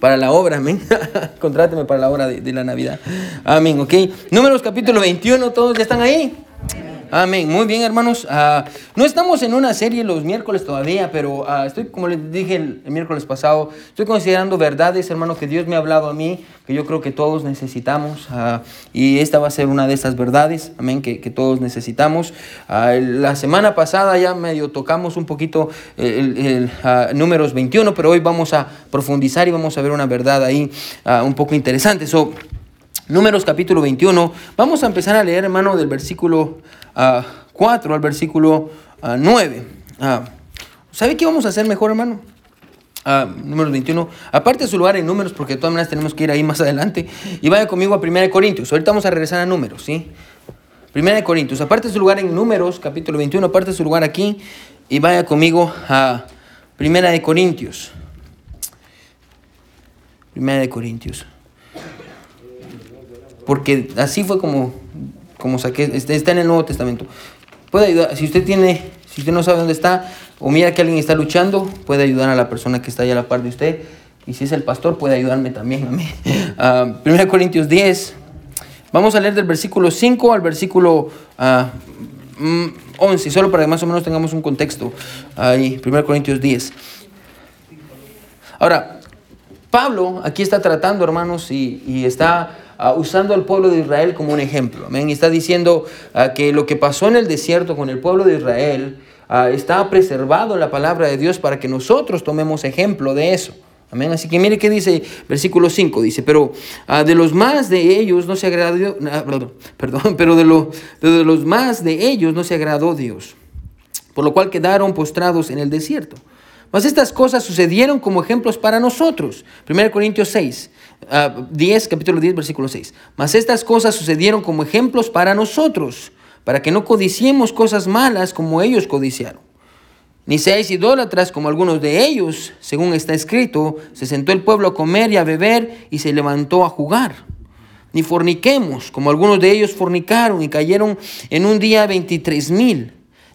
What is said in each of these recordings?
para la obra, amén. Contráteme para la obra de, de la Navidad. Amén, ok. Números capítulo 21, ¿todos ya están ahí? Amén. Muy bien, hermanos. Ah, no estamos en una serie los miércoles todavía, pero ah, estoy, como les dije el, miércoles pasado, estoy considerando verdades, hermano, que Dios me ha hablado a mí, que yo creo que todos necesitamos. Ah, y esta va a ser una de esas verdades, amén, que, todos necesitamos. la semana pasada ya medio tocamos un poquito el, números 21, pero hoy vamos a profundizar y vamos a ver una verdad ahí un poco interesante. Números capítulo 21. Vamos a empezar a leer, hermano, del versículo 4 al versículo 9. ¿Sabe qué vamos a hacer mejor, hermano? números 21. Aparte de su lugar en números, porque de todas maneras tenemos que ir ahí más adelante. Y vaya conmigo a 1 Corintios. Ahorita vamos a regresar a números, ¿sí? 1 Corintios. Aparte de su lugar en números, capítulo 21. Aparte de su lugar aquí. Y vaya conmigo a 1 Corintios. 1 Corintios porque así fue como, como saqué, está en el Nuevo Testamento. Puede ayudar, si usted tiene, si usted no sabe dónde está, o mira que alguien está luchando, puede ayudar a la persona que está allá a la par de usted. Y si es el pastor, puede ayudarme también a mí. 1 Corintios 10. Vamos a leer del versículo 5 al versículo 11, ah, mm, solo para que más o menos tengamos un contexto. Ahí, 1 Corintios 10. Ahora, Pablo aquí está tratando, hermanos, y está Ah, usando al pueblo de Israel como un ejemplo. Amén. Y está diciendo ah, que lo que pasó en el desierto con el pueblo de Israel uh, está preservado en la palabra de Dios para que nosotros tomemos ejemplo de eso. Amén. Así que mire qué dice versículo 5. Dice, pero de los más de ellos no se perdón, pero de, de los más de ellos no se agradó Dios. Por lo cual quedaron postrados en el desierto. Mas estas cosas sucedieron como ejemplos para nosotros. 1 Corintios 6. 10, ah, capítulo 10, versículo 6. Mas estas cosas sucedieron como ejemplos para nosotros, para que no codiciemos cosas malas como ellos codiciaron. Ni seáis idólatras como algunos de ellos, según está escrito, se sentó el pueblo a comer y a beber y se levantó a jugar. Ni forniquemos como algunos de ellos fornicaron y cayeron en un día veintitrés mil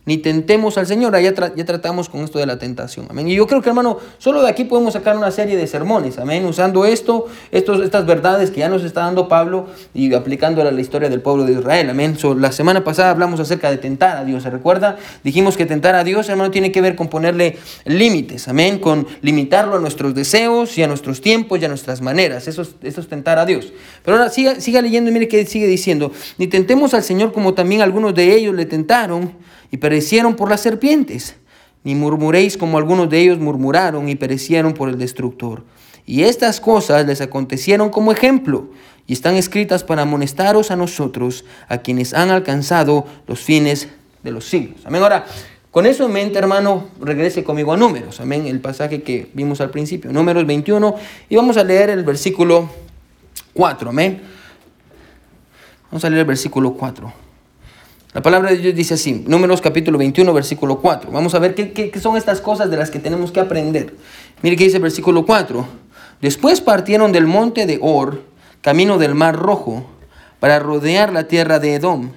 ni tentemos al Señor. Ya, ya tratamos con esto de la tentación. Amén. Y yo creo que, hermano, solo de aquí podemos sacar una serie de sermones. Amén. Usando esto, estos, estas verdades que ya nos está dando Pablo y aplicando a la historia del pueblo de Israel. Amén. la semana pasada hablamos acerca de tentar a Dios. ¿Se recuerda? Dijimos que tentar a Dios, hermano, tiene que ver con ponerle límites. Amén. Con limitarlo a nuestros deseos y a nuestros tiempos y a nuestras maneras. Eso es, eso es tentar a Dios. Pero ahora siga, siga leyendo y mire que sigue diciendo. Ni tentemos al Señor como también algunos de ellos le tentaron y perecieron por las serpientes. Ni murmuréis como algunos de ellos murmuraron y perecieron por el destructor. Y estas cosas les acontecieron como ejemplo y están escritas para amonestaros a nosotros, a quienes han alcanzado los fines de los siglos. Amén. Ahora, con eso en mente, hermano, regrese conmigo a números. Amén. El pasaje que vimos al principio, números 21. Y vamos a leer el versículo 4. Amén. Vamos a leer el versículo 4. La palabra de Dios dice así, Números capítulo 21, versículo 4. Vamos a ver qué, son estas cosas de las que tenemos que aprender. Mire qué dice el versículo 4. Después partieron del monte de Or, camino del mar rojo, para rodear la tierra de Edom.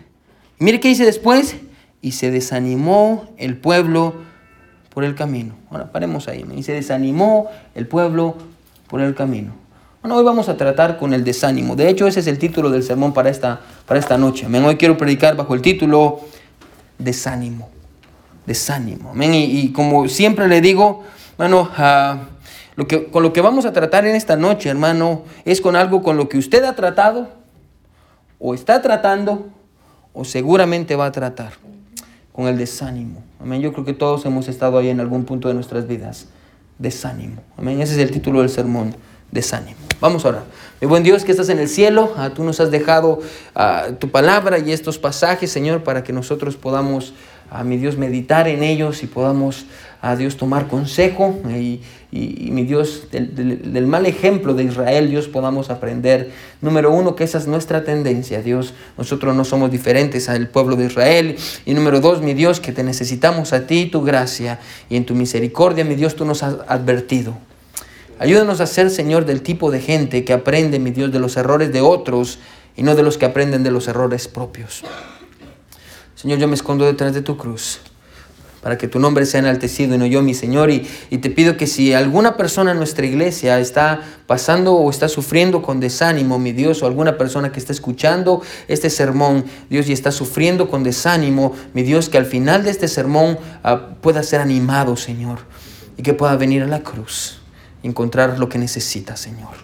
mire qué dice después. Y se desanimó el pueblo por el camino. Ahora paremos ahí. Y se desanimó el pueblo por el camino. Bueno, hoy vamos a tratar con el desánimo. De hecho, ese es el título del sermón para esta, para esta noche. Hoy quiero predicar bajo el título Desánimo. Desánimo. Y, como siempre le digo, bueno, ah, lo que, con lo que vamos a tratar en esta noche, hermano, es con algo con lo que usted ha tratado, o está tratando, o seguramente va a tratar, con el desánimo. Amén. Yo creo que todos hemos estado ahí en algún punto de nuestras vidas. Desánimo. Amén. Ese es el título del sermón desánimo. Vamos a orar. Mi buen Dios que estás en el cielo, ah, tú nos has dejado ah, tu palabra y estos pasajes, Señor, para que nosotros podamos, a ah, mi Dios, meditar en ellos y podamos, a Dios, tomar consejo y, mi Dios, del, del, mal ejemplo de Israel, Dios, podamos aprender, número uno, que esa es nuestra tendencia, Dios, nosotros no somos diferentes al pueblo de Israel. Y número dos, mi Dios, que te necesitamos a ti, tu gracia y en tu misericordia, mi Dios, tú nos has advertido. Ayúdanos a ser, Señor, del tipo de gente que aprende, mi Dios, de los errores de otros y no de los que aprenden de los errores propios. Señor, yo me escondo detrás de tu cruz para que tu nombre sea enaltecido y no yo, mi Señor. Y, te pido que si alguna persona en nuestra iglesia está pasando o está sufriendo con desánimo, mi Dios, o alguna persona que está escuchando este sermón, Dios, y está sufriendo con desánimo, mi Dios, que al final de este sermón uh, pueda ser animado, Señor, y que pueda venir a la cruz encontrar lo que necesita, Señor,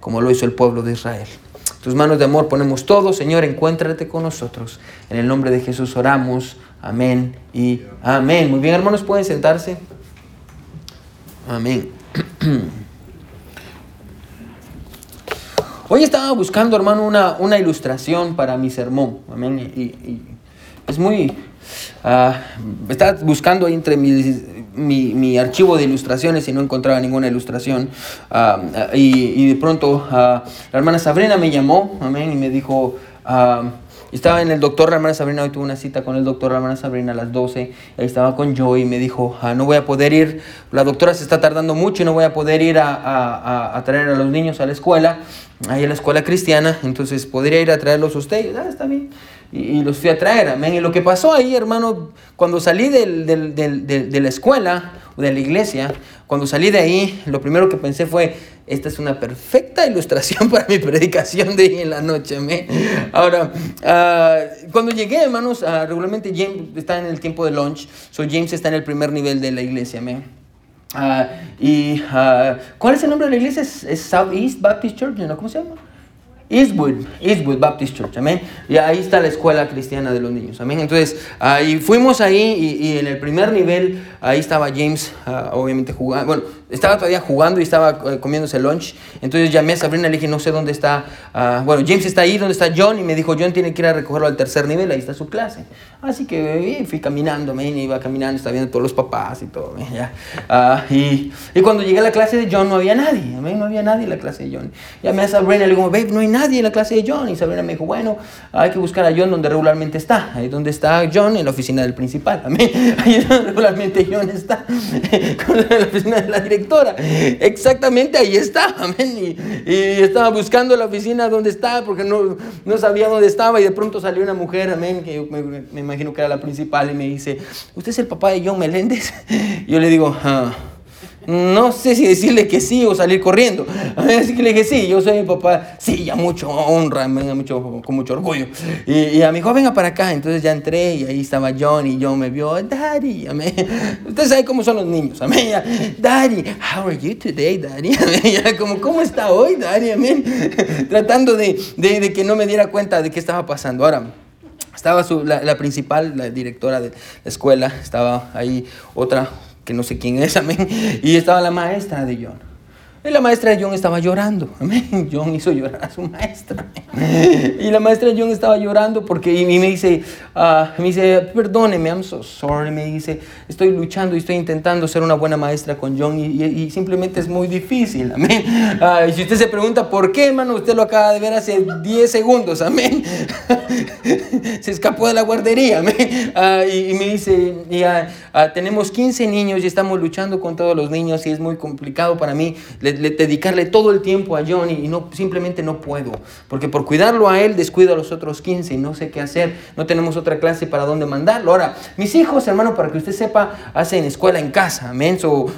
como lo hizo el pueblo de Israel. Tus manos de amor ponemos todo, Señor, encuéntrate con nosotros. En el nombre de Jesús oramos. Amén y amén. Muy bien, hermanos, pueden sentarse. Amén. Hoy estaba buscando, hermano, una, una ilustración para mi sermón. Amén. Y, es muy... Uh, estaba buscando entre mi, mi, mi, archivo de ilustraciones y no encontraba ninguna ilustración. Uh, y, y, de pronto uh, la hermana Sabrina me llamó, amén, y me dijo... Estaba en el doctor, la hermana Sabrina, hoy tuve una cita con el doctor, la hermana Sabrina a las 12. Ahí estaba con Joey y me dijo, ah, no voy a poder ir, la doctora se está tardando mucho y no voy a poder ir a, a, a traer a los niños a la escuela, ahí a la escuela cristiana, entonces podría ir a traerlos a ustedes. Ah, está bien. Y, y, los fui a traer, amén. Y lo que pasó ahí, hermano, cuando salí del, del, del, de la escuela o de la iglesia, cuando salí de ahí, lo primero que pensé fue, esta es una perfecta ilustración para mi predicación de hoy en la noche. Amén. Ahora, uh, cuando llegué, hermanos, uh, regularmente James está en el tiempo de lunch, so James está en el primer nivel de la iglesia. Amén. Uh, y, ¿cuál es el nombre de la iglesia? Es, es Southeast Baptist Church, ¿no? ¿Cómo se llama? Eastwood, Eastwood Baptist Church, amén. Y ahí está la escuela cristiana de los niños, amén. Entonces, ahí fuimos ahí y, en el primer nivel, ahí estaba James, uh, obviamente jugando, bueno, estaba todavía jugando y estaba uh, comiéndose lunch. Entonces llamé a Sabrina y le dije, no sé dónde está, uh, bueno, James está ahí, ¿dónde está John? Y me dijo, John tiene que ir a recogerlo al tercer nivel, ahí está su clase. Así que fui caminando, amén, iba caminando, estaba viendo todos los papás y todo, amén, ya. y, y cuando llegué a la clase de John no había nadie, amén, no había nadie en la clase de John. Llamé a Sabrina y le digo, babe, no hay nadie en la clase de John. Y Sabrina me dijo, bueno, hay que buscar a John donde regularmente está. Ahí donde está John, en la oficina del principal. Ahí donde regularmente John está, con la oficina de la directora. Exactamente ahí está. Amén. Y, estaba buscando la oficina donde está porque no, no sabía dónde estaba. Y de pronto salió una mujer, amén, que yo me, me imagino que era la principal, y me dice, ¿usted es el papá de John Meléndez? Yo le digo, ah no sé si decirle que sí o salir corriendo. Así que le dije, sí, yo soy mi papá. Sí, ya mucho honra, mucho, con mucho orgullo. Y, y a mi hijo, venga para acá. Entonces ya entré y ahí estaba John y John me vio, Daddy, amén. Usted sabe cómo son los niños, amén. Daddy, how are you today, Daddy? Como, ¿cómo está hoy, Daddy? Amén. Tratando de, de, de que no me diera cuenta de qué estaba pasando. Ahora, estaba su, la, la, principal, la directora de la escuela, estaba ahí otra, que no sé quién es, amén. Y estaba la maestra de John. Y la maestra de John estaba llorando. John hizo llorar a su maestra. Y la maestra de John estaba llorando porque y me dice, uh, me dice, perdóneme, I'm so sorry. Me dice, estoy luchando y estoy intentando ser una buena maestra con John y, y, y simplemente es muy difícil. Amén. Uh, y si usted se pregunta por qué, hermano, usted lo acaba de ver hace 10 segundos. Amén. se escapó de la guardería. Amén. Uh, y, y, me dice, tenemos 15 niños y estamos luchando con todos los niños y es muy complicado para mí. Le, le, dedicarle todo el tiempo a John y no, simplemente no puedo. Porque por cuidarlo a él descuido a los otros 15 y no sé qué hacer. No tenemos otra clase para dónde mandarlo. Ahora, mis hijos, hermano, para que usted sepa, hacen escuela en casa. Amén. So, uh,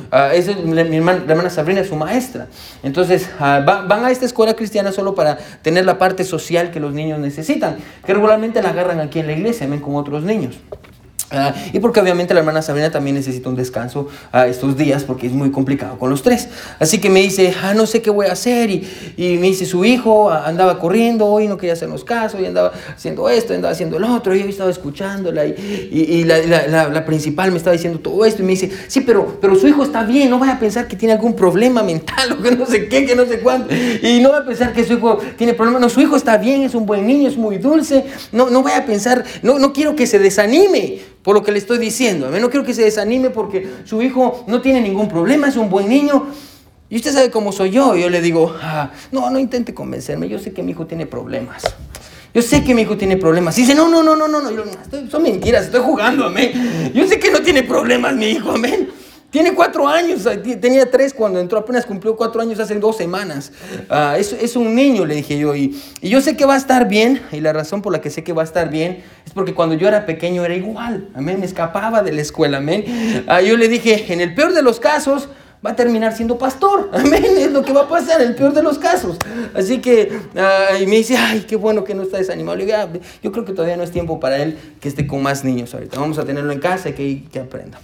mi hermana, hermana Sabrina es su maestra. Entonces, uh, va, van a esta escuela cristiana solo para tener la parte social que los niños necesitan. Que regularmente la agarran aquí en la iglesia, amén, como otros niños. Uh, y porque obviamente la hermana Sabrina también necesita un descanso uh, estos días porque es muy complicado con los tres. Así que me dice, ah, no sé qué voy a hacer. Y, y me dice, su hijo andaba corriendo hoy, no quería hacernos caso, y andaba haciendo esto, andaba haciendo lo otro. Y yo estaba escuchándola. Y, y, y la, la, principal me estaba diciendo todo esto. Y me dice, sí, pero, pero su hijo está bien, no vaya a pensar que tiene algún problema mental o que no sé qué, que no sé cuánto. Y no va a pensar que su hijo tiene problemas. No, su hijo está bien, es un buen niño, es muy dulce. No, no vaya a pensar, no, no quiero que se desanime por lo que le estoy diciendo. No quiero que se desanime porque su hijo no tiene ningún problema, es un buen niño. Y usted sabe cómo soy yo. Y yo le digo, ah, no, no intente convencerme. Yo sé que mi hijo tiene problemas. Yo sé que mi hijo tiene problemas. Y dice, no, no, no, no, no, no. Yo, estoy, son mentiras, estoy jugando, amén. Yo sé que no tiene problemas mi hijo, amén. Tiene cuatro años, tenía tres cuando entró, apenas cumplió cuatro años hace dos semanas. Ah, es, es, un niño, le dije yo, y, y, yo sé que va a estar bien, y la razón por la que sé que va a estar bien es porque cuando yo era pequeño era igual, amén, me escapaba de la escuela, amén. Ah, yo le dije, en el peor de los casos, va a terminar siendo pastor. Amén, es lo que va a pasar, el peor de los casos. Así que, y me dice, ay, qué bueno que no está desanimado. Le digo, ah, yo creo que todavía no es tiempo para él que esté con más niños ahorita. Vamos a tenerlo en casa y que, que aprenda.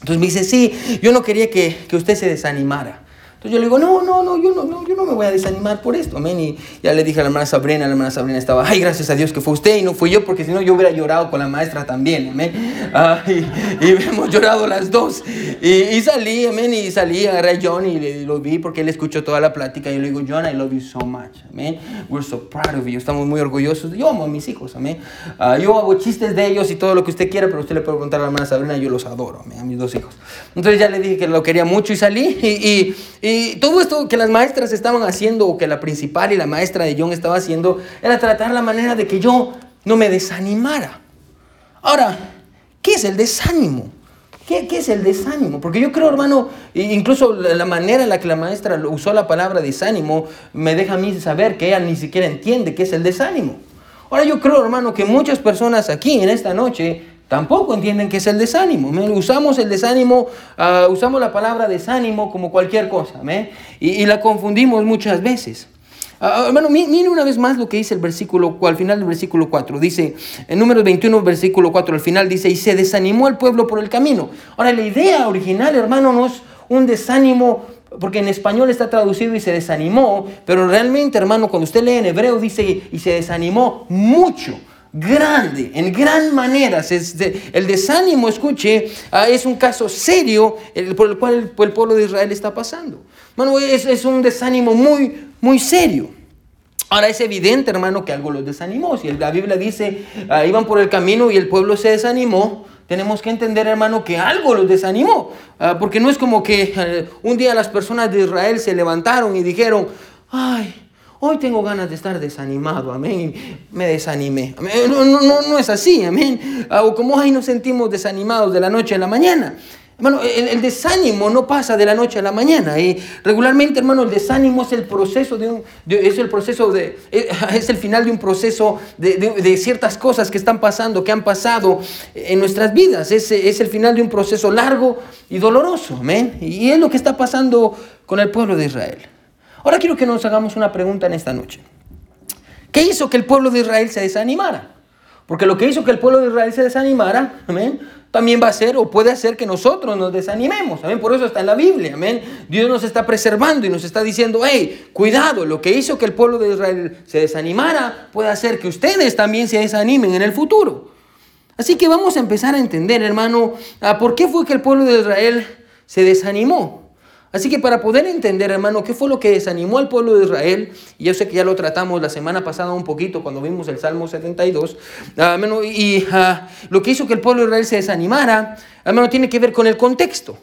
Entonces me dice, sí, yo no quería que, que usted se desanimara. Entonces yo le digo, no, no, no, yo no, no, yo no me voy a desanimar por esto, amén. Y ya le dije a la hermana Sabrina, la hermana Sabrina estaba, ay, gracias a Dios que fue usted y no fui yo, porque si no yo hubiera llorado con la maestra también, amén. y, hemos llorado las dos. Y, salí, amén, y salí, agarré a John y lo vi porque él escuchó toda la plática. Y yo le digo, John, I love you so much, amén. We're so proud of you. Estamos muy orgullosos. Yo amo a mis hijos, amén. Ah, yo hago chistes de ellos y todo lo que usted quiera, pero usted le puede preguntar a la hermana Sabrina, yo los adoro, amén, a mis dos hijos. Entonces ya le dije que lo quería mucho y salí. y, todo esto que las maestras estaban haciendo, o que la principal y la maestra de John estaba haciendo, era tratar la manera de que yo no me desanimara. Ahora, ¿qué es el desánimo? ¿Qué, ¿Qué, es el desánimo? Porque yo creo, hermano, incluso la manera en la que la maestra usó la palabra desánimo me deja a mí saber que ella ni siquiera entiende qué es el desánimo. Ahora yo creo, hermano, que muchas personas aquí en esta noche tampoco entienden qué es el desánimo. Usamos el desánimo, ah, usamos la palabra desánimo como cualquier cosa, y, la confundimos muchas veces. Uh, hermano, mire una vez más lo que dice el versículo, al final del versículo 4. Dice, en número 21, versículo 4, al final dice, y se desanimó el pueblo por el camino. Ahora, la idea original, hermano, no es un desánimo porque en español está traducido y se desanimó, pero realmente, hermano, cuando usted lee en hebreo dice y se desanimó mucho grande, en gran manera. El desánimo, escuche, ah, es un caso serio por el cual el, pueblo de Israel está pasando. Bueno, es, un desánimo muy, muy serio. Ahora es evidente, hermano, que algo los desanimó. Si la Biblia dice, ah, iban por el camino y el pueblo se desanimó, tenemos que entender, hermano, que algo los desanimó. Ah, porque no es como que eh, un día las personas de Israel se levantaron y dijeron, ay, Hoy tengo ganas de estar desanimado, amén. Me desanimé. No, no, no, es así, amén. Ah, o como ay, nos sentimos desanimados de la noche a la mañana. Hermano, el, desánimo no pasa de la noche a la mañana. Y regularmente, hermano, el desánimo es el proceso de un, es el proceso de, eh, es el final de un proceso de, de, ciertas cosas que están pasando, que han pasado en nuestras vidas. Es, es el final de un proceso largo y doloroso, amén. Y es lo que está pasando con el pueblo de Israel. Ahora quiero que nos hagamos una pregunta en esta noche. ¿Qué hizo que el pueblo de Israel se desanimara? Porque lo que hizo que el pueblo de Israel se desanimara, amén, también va a ser o puede hacer que nosotros nos desanimemos. Amén. Por eso está en la Biblia. Amén. Dios nos está preservando y nos está diciendo, hey, cuidado, lo que hizo que el pueblo de Israel se desanimara puede hacer que ustedes también se desanimen en el futuro. Así que vamos a empezar a entender, hermano, por qué fue que el pueblo de Israel se desanimó. Así que para poder entender, hermano, qué fue lo que desanimó al pueblo de Israel, y yo sé que ya lo tratamos la semana pasada un poquito cuando vimos el Salmo 72, ah, y ah, lo que hizo que el pueblo de Israel se desanimara, hermano, tiene que ver con el contexto.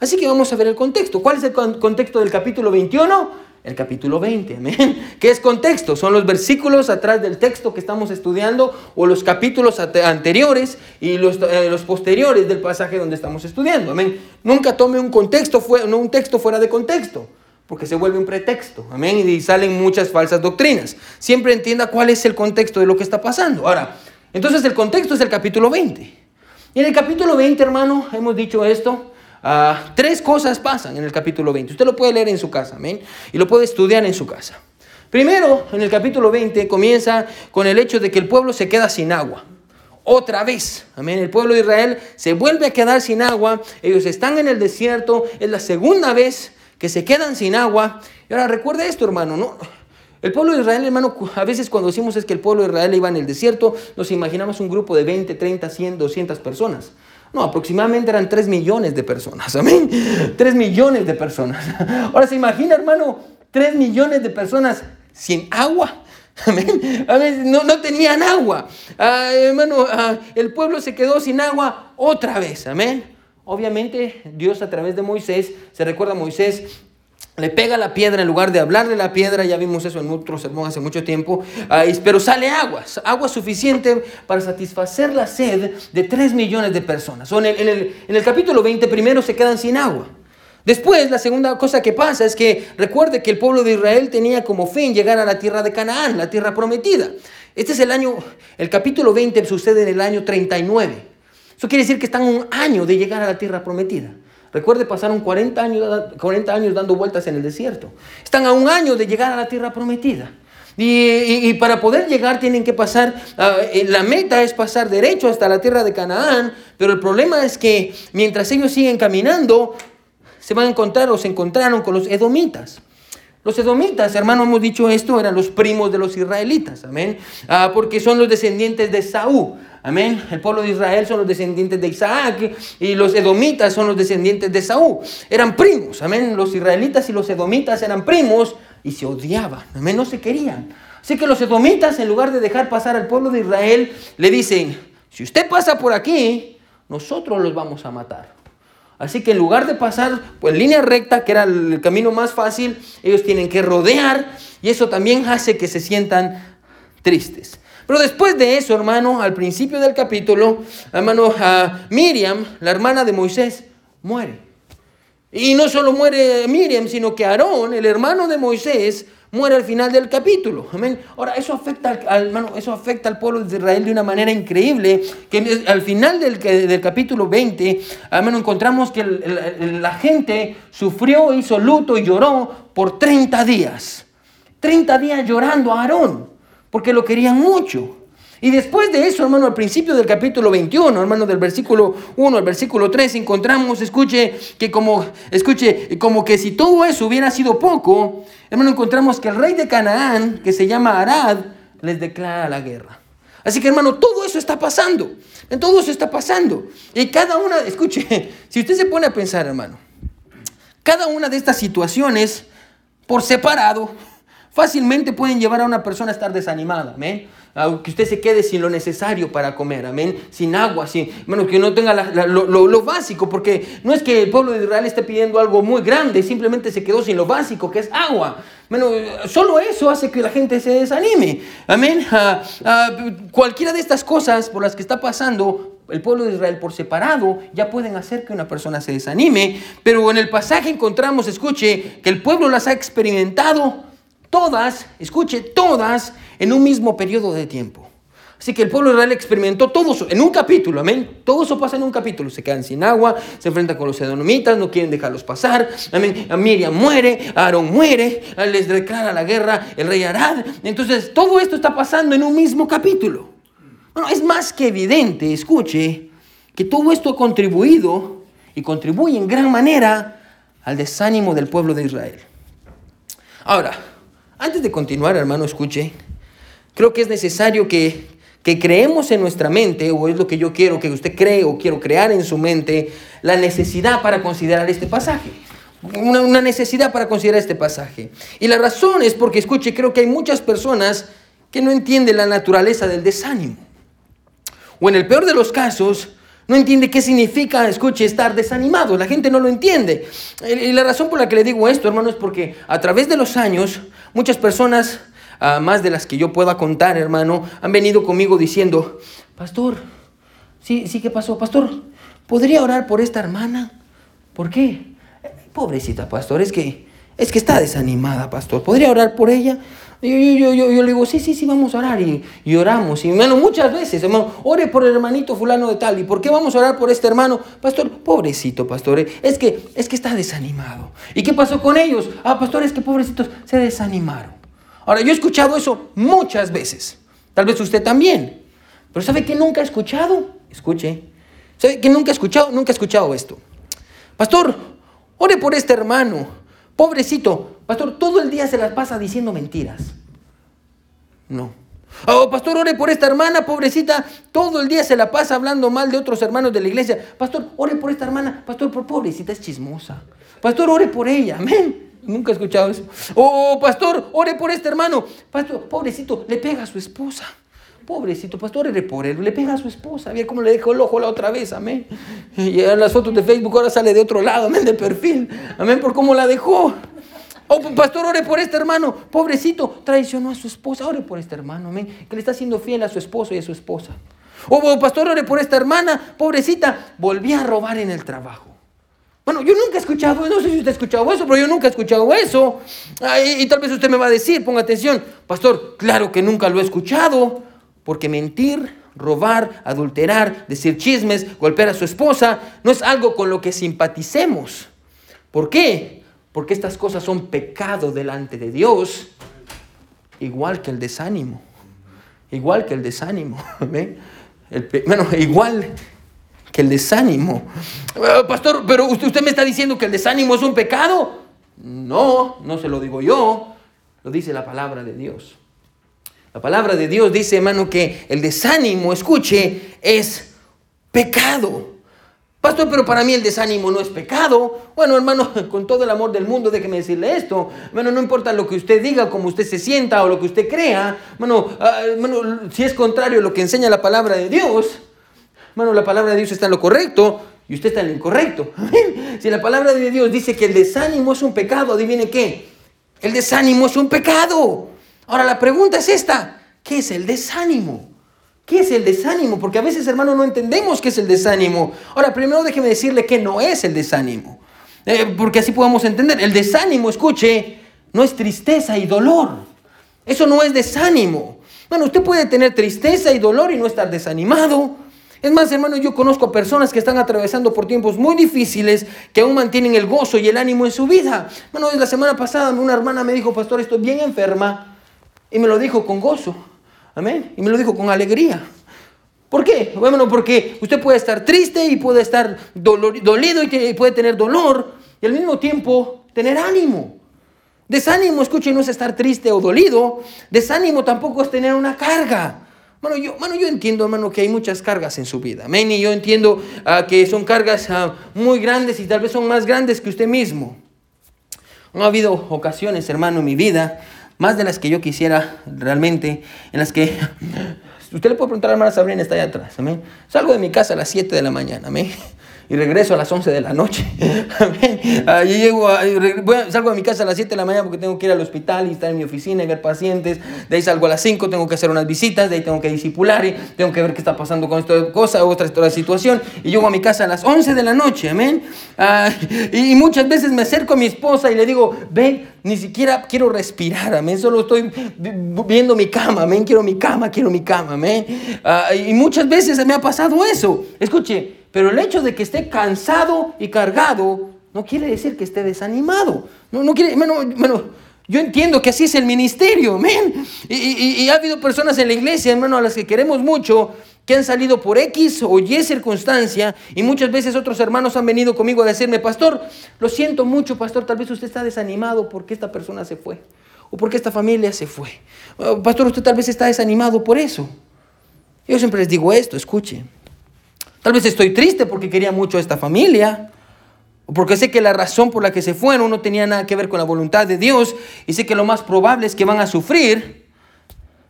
Así que vamos a ver el contexto. ¿Cuál es el contexto del capítulo 21? El capítulo 20. Amén. ¿Qué es contexto? Son los versículos atrás del texto que estamos estudiando o los capítulos anteriores y los, eh, los posteriores del pasaje donde estamos estudiando. Amén. Nunca tome un contexto, no un texto fuera de contexto, porque se vuelve un pretexto. Amén. Y salen muchas falsas doctrinas. Siempre entienda cuál es el contexto de lo que está pasando. Ahora, entonces el contexto es el capítulo 20. Y en el capítulo 20, hermano, hemos dicho esto. Ah, tres cosas pasan en el capítulo 20. Usted lo puede leer en su casa, amén. Y lo puede estudiar en su casa. Primero, en el capítulo 20 comienza con el hecho de que el pueblo se queda sin agua. Otra vez, amén. El pueblo de Israel se vuelve a quedar sin agua. Ellos están en el desierto. Es la segunda vez que se quedan sin agua. Y ahora recuerde esto, hermano, ¿no? El pueblo de Israel, hermano, a veces cuando decimos es que el pueblo de Israel iba en el desierto, nos imaginamos un grupo de 20, 30, 100, 200 personas. No, aproximadamente eran 3 millones de personas. Amén. 3 millones de personas. Ahora se imagina, hermano, 3 millones de personas sin agua. Amén. No, no tenían agua. Ah, hermano, ah, el pueblo se quedó sin agua otra vez. Amén. Obviamente Dios a través de Moisés, se recuerda Moisés, le pega la piedra en lugar de hablarle la piedra, ya vimos eso en otro sermón hace mucho tiempo, pero sale agua, agua suficiente para satisfacer la sed de 3 millones de personas. en, el, en el capítulo 20 primero se quedan sin agua. Después, la segunda cosa que pasa es que recuerde que el pueblo de Israel tenía como fin llegar a la tierra de Canaán, la tierra prometida. Este es el año, el capítulo 20 sucede en el año 39. Eso quiere decir que están un año de llegar a la tierra prometida. Recuerde, pasaron 40 años, 40 años dando vueltas en el desierto. Están a un año de llegar a la tierra prometida. Y, para poder llegar tienen que pasar, ah, eh, la meta es pasar derecho hasta la tierra de Canaán, pero el problema es que mientras ellos siguen caminando, se van a encontrar o se encontraron con los edomitas. Los edomitas, hermano, hemos dicho esto, eran los primos de los israelitas, amén, ah, porque son los descendientes de Saúl. Amén. El pueblo de Israel son los descendientes de Isaac y los edomitas son los descendientes de Saúl. Eran primos. Amén. Los israelitas y los edomitas eran primos y se odiaban. Amén. No se querían. Así que los edomitas, en lugar de dejar pasar al pueblo de Israel, le dicen, si usted pasa por aquí, nosotros los vamos a matar. Así que en lugar de pasar pues, en línea recta, que era el camino más fácil, ellos tienen que rodear y eso también hace que se sientan tristes. Pero después de eso, hermano, al principio del capítulo, hermano, Miriam, la hermana de Moisés, muere. Y no solo muere Miriam, sino que Aarón, el hermano de Moisés, muere al final del capítulo. Amén. Ahora, eso afecta al, hermano, eso afecta al pueblo de Israel de una manera increíble, que al final del, del capítulo 20, hermano, encontramos que la gente sufrió, hizo luto y lloró por 30 días. 30 días llorando a Aarón porque lo querían mucho. Y después de eso, hermano, al principio del capítulo 21, hermano, del versículo 1 al versículo 3, encontramos, escuche, que como, escuche, como que si todo eso hubiera sido poco, hermano, encontramos que el rey de Canaán, que se llama Arad, les declara la guerra. Así que, hermano, todo eso está pasando. En todo eso está pasando. Y cada una, escuche, si usted se pone a pensar, hermano, cada una de estas situaciones, por separado, fácilmente pueden llevar a una persona a estar desanimada, amén. Que usted se quede sin lo necesario para comer, amén. Sin agua, sin, bueno, que no tenga lo, básico, porque no es que el pueblo de Israel esté pidiendo algo muy grande, simplemente se quedó sin lo básico, que es agua. Bueno, solo eso hace que la gente se desanime, amén. Ah, ah, cualquiera de estas cosas por las que está pasando, el pueblo de Israel por separado ya pueden hacer que una persona se desanime, pero en el pasaje encontramos, escuche, que el pueblo las ha experimentado todas, escuche, todas en un mismo periodo de tiempo. Así que el pueblo de Israel experimentó todo eso en un capítulo, amén. Todo eso pasa en un capítulo. Se quedan sin agua, se enfrentan con los edonomitas, no quieren dejarlos pasar. Amén. Miriam muere, Aarón muere, les declara la guerra el rey Arad. Entonces, todo esto está pasando en un mismo capítulo. Bueno, es más que evidente, escuche, que todo esto ha contribuido y contribuye en gran manera al desánimo del pueblo de Israel. Ahora, antes de continuar, hermano, escuche, creo que es necesario que, creemos en nuestra mente, o es lo que yo quiero que usted cree o quiero crear en su mente, la necesidad para considerar este pasaje. Una, una, necesidad para considerar este pasaje. Y la razón es porque, escuche, creo que hay muchas personas que no entienden la naturaleza del desánimo. O en el peor de los casos, no entiende qué significa, escuche, estar desanimado. La gente no lo entiende. Y la razón por la que le digo esto, hermano, es porque a través de los años, muchas personas, ah, más de las que yo pueda contar, hermano, han venido conmigo diciendo, pastor, sí, sí, ¿qué pasó? Pastor, ¿podría orar por esta hermana? ¿Por qué? Pobrecita, pastor, es que, es que está desanimada, pastor. ¿Podría orar por ella? Yo, yo, yo, yo, le digo, sí, sí, sí, vamos a orar. Y, oramos. Y hermano, muchas veces, hermano, ore por el hermanito fulano de tal. ¿Y por qué vamos a orar por este hermano? Pastor, pobrecito, pastor. Eh, es que, es que está desanimado. ¿Y qué pasó con ellos? Ah, pastor, es que pobrecitos se desanimaron. Ahora, yo he escuchado eso muchas veces. Tal vez usted también. Pero ¿sabe que nunca he escuchado? Escuche. ¿Sabe que nunca he escuchado? Nunca he escuchado esto. Pastor, ore por este hermano. Pobrecito, pastor, todo el día se las pasa diciendo mentiras. No. Oh, pastor, ore por esta hermana, pobrecita, todo el día se la pasa hablando mal de otros hermanos de la iglesia. Pastor, ore por esta hermana, pastor, por pobrecita es chismosa. Pastor, ore por ella, amén. Nunca he escuchado eso. Oh, pastor, ore por este hermano. Pastor, pobrecito, le pega a su esposa. Pobrecito pastor, ore por él, le pega a su esposa, mira cómo le dejó el ojo la otra vez, amén. Y en las fotos de Facebook ahora sale de otro lado, amén, de perfil, amén, por cómo la dejó. Oh, pastor, ore por este hermano. Pobrecito, traicionó a su esposa. Ore por este hermano, amén. Que le está siendo fiel a su esposo y a su esposa. Oh, pastor, ore por esta hermana. Pobrecita, volvió a robar en el trabajo. Bueno, yo nunca he escuchado, no sé si usted ha escuchado eso, pero yo nunca he escuchado eso. y, tal vez usted me va a decir, ponga atención, pastor, claro que nunca lo he escuchado, porque mentir, robar, adulterar, decir chismes, golpear a su esposa, no es algo con lo que simpaticemos. ¿Por qué? Porque estas cosas son pecado delante de Dios, igual que el desánimo, igual que el desánimo. bueno, igual que el desánimo. Eh, pastor, pero usted, usted me está diciendo que el desánimo es un pecado. No, no se lo digo yo, lo dice la palabra de Dios. La palabra de Dios dice, hermano, que el desánimo, escuche, es pecado. Pastor, pero para mí el desánimo no es pecado. Bueno, hermano, con todo el amor del mundo, déjeme decirle esto. Bueno, no importa lo que usted diga, cómo usted se sienta o lo que usted crea. Bueno, ah, si es contrario a lo que enseña la palabra de Dios, bueno, la palabra de Dios está en lo correcto y usted está en lo incorrecto. Si la palabra de Dios dice que el desánimo es un pecado, adivine qué. El desánimo es un pecado. Ahora la pregunta es esta. ¿Qué es el desánimo? ¿Qué es el desánimo? Porque a veces, hermano, no entendemos qué es el desánimo. Ahora, primero déjeme decirle que no es el desánimo. Eh, porque así podemos entender. El desánimo, escuche, no es tristeza y dolor. Eso no es desánimo. Bueno, usted puede tener tristeza y dolor y no estar desanimado. Es más, hermano, yo conozco personas que están atravesando por tiempos muy difíciles, que aún mantienen el gozo y el ánimo en su vida. Bueno, la semana pasada una hermana me dijo, pastor, estoy bien enferma. Y me lo dijo con gozo. Amén. Y me lo dijo con alegría. ¿Por qué? Bueno, porque usted puede estar triste y puede estar dolido y puede tener dolor y al mismo tiempo tener ánimo. Desánimo, escuche, no es estar triste o dolido. Desánimo tampoco es tener una carga. Bueno, yo, yo entiendo, hermano, que hay muchas cargas en su vida. Amén. Y yo entiendo ah, que son cargas ah, muy grandes y tal vez son más grandes que usted mismo. No ha habido ocasiones, hermano, en mi vida más de las que yo quisiera realmente, en las que usted le puede preguntar a la hermana Sabrina, está allá atrás, amén. Salgo de mi casa a las 7 de la mañana, amén y regreso a las 11 de la noche. llego salgo de mi casa a las 7 de la mañana porque tengo que ir al hospital y estar en mi oficina y ver pacientes. De ahí salgo a las 5, tengo que hacer unas visitas, de ahí tengo que disipular y tengo que ver qué está pasando con esta cosa, otra, otra situación. Y llego a mi casa a las 11 de la noche, amén. y, muchas veces me acerco a mi esposa y le digo, ven, ni siquiera quiero respirar, amén. Solo estoy viendo mi cama, amén. Quiero mi cama, quiero mi cama, amén. y muchas veces me ha pasado eso. Escuche, pero el hecho de que esté cansado y cargado no quiere decir que esté desanimado. No, no quiere, bueno, bueno, yo entiendo que así es el ministerio, amén. Y, ha habido personas en la iglesia, hermano, a las que queremos mucho, que han salido por X o Y circunstancia, y muchas veces otros hermanos han venido conmigo a decirme, pastor, lo siento mucho, pastor, tal vez usted está desanimado porque esta persona se fue, o porque esta familia se fue. Oh, pastor, usted tal vez está desanimado por eso. Yo siempre les digo esto, escuche. Tal vez estoy triste porque quería mucho a esta familia. O porque sé que la razón por la que se fueron no tenía nada que ver con la voluntad de Dios. Y sé que lo más probable es que van a sufrir.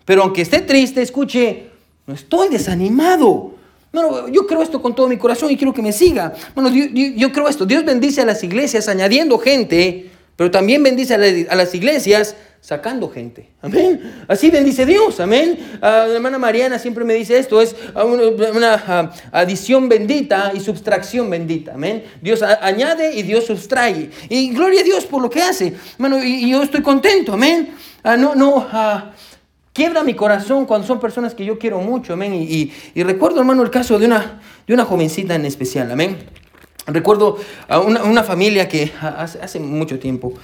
Pero aunque esté triste, escuche, no estoy desanimado. Bueno, yo creo esto con todo mi corazón y quiero que me siga. Bueno, yo, yo creo esto. Dios bendice a las iglesias añadiendo gente, pero también bendice a las iglesias sacando gente. Amén. Así bendice Dios. Amén. Ah, hermana Mariana siempre me dice esto, es una, ah, adición bendita y subtracción bendita. Amén. Dios añade y Dios sustrae. Y gloria a Dios por lo que hace. Bueno, y, yo estoy contento. Amén. Ah, no, no. Quiebra mi corazón cuando son personas que yo quiero mucho, amén. Y, recuerdo, hermano, el caso de una, de una jovencita en especial, amén. Recuerdo a una, familia que hace, hace mucho tiempo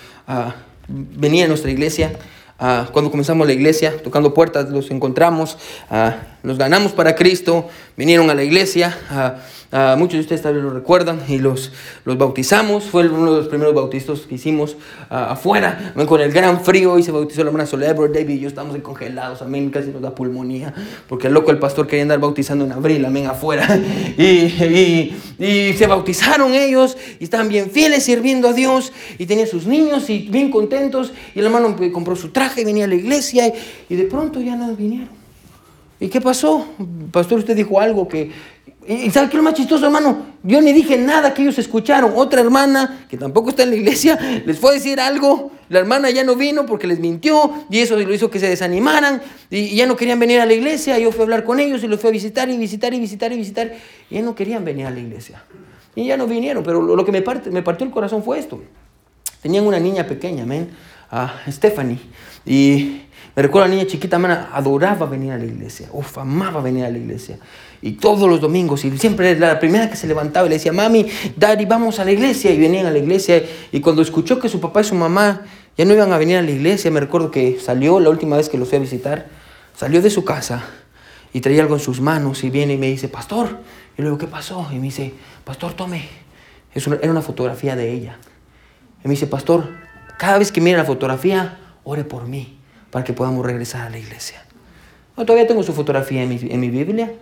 venía a nuestra iglesia. Ah, cuando comenzamos la iglesia, tocando puertas, los encontramos, uh, los ganamos para Cristo, vinieron a la iglesia. Ah, muchos de ustedes tal vez lo recuerdan y los, los bautizamos. Fue uno de los primeros bautizos que hicimos uh, afuera, con el gran frío y se bautizó la hermana Soledad, David y yo estamos congelados, amén, casi nos da pulmonía, porque el loco el pastor quería andar bautizando en abril, amén, afuera. Y, y, y se bautizaron ellos y estaban bien fieles sirviendo a Dios y tenían sus niños y bien contentos y el hermano compró su traje y venía a la iglesia y, y de pronto ya no vinieron. ¿Y qué pasó? Pastor, usted dijo algo que, ¿Y sabe qué es lo más chistoso, hermano? yo ni dije nada que ellos escucharon. Otra hermana, que tampoco está en la iglesia, les fue a decir algo. La hermana ya no vino porque les mintió y eso lo hizo que se desanimaran y ya no querían venir a la iglesia. Yo fui a hablar con ellos y los fui a visitar y visitar y visitar y visitar. Y ya no querían venir a la iglesia. Y ya no vinieron, pero lo que me, me partió el corazón fue esto. Tenían una niña pequeña, amén, a Stephanie. Y me recuerdo la niña chiquita, man, adoraba venir a la iglesia. Uf, amaba venir a la iglesia. Y todos los domingos, y siempre la primera que se levantaba le decía, mami, daddy, vamos a la iglesia. Y venían a la iglesia. Y cuando escuchó que su papá y su mamá ya no iban a venir a la iglesia, me recuerdo que salió la última vez que los fui a visitar, salió de su casa y traía algo en sus manos y viene y me dice, pastor. Y luego, ¿qué pasó? Y me dice, pastor, tome. era una fotografía de ella. Y me dice, pastor, cada vez que mire la fotografía, ore por mí para que podamos regresar a la iglesia. todavía tengo su fotografía en mi, en mi Biblia.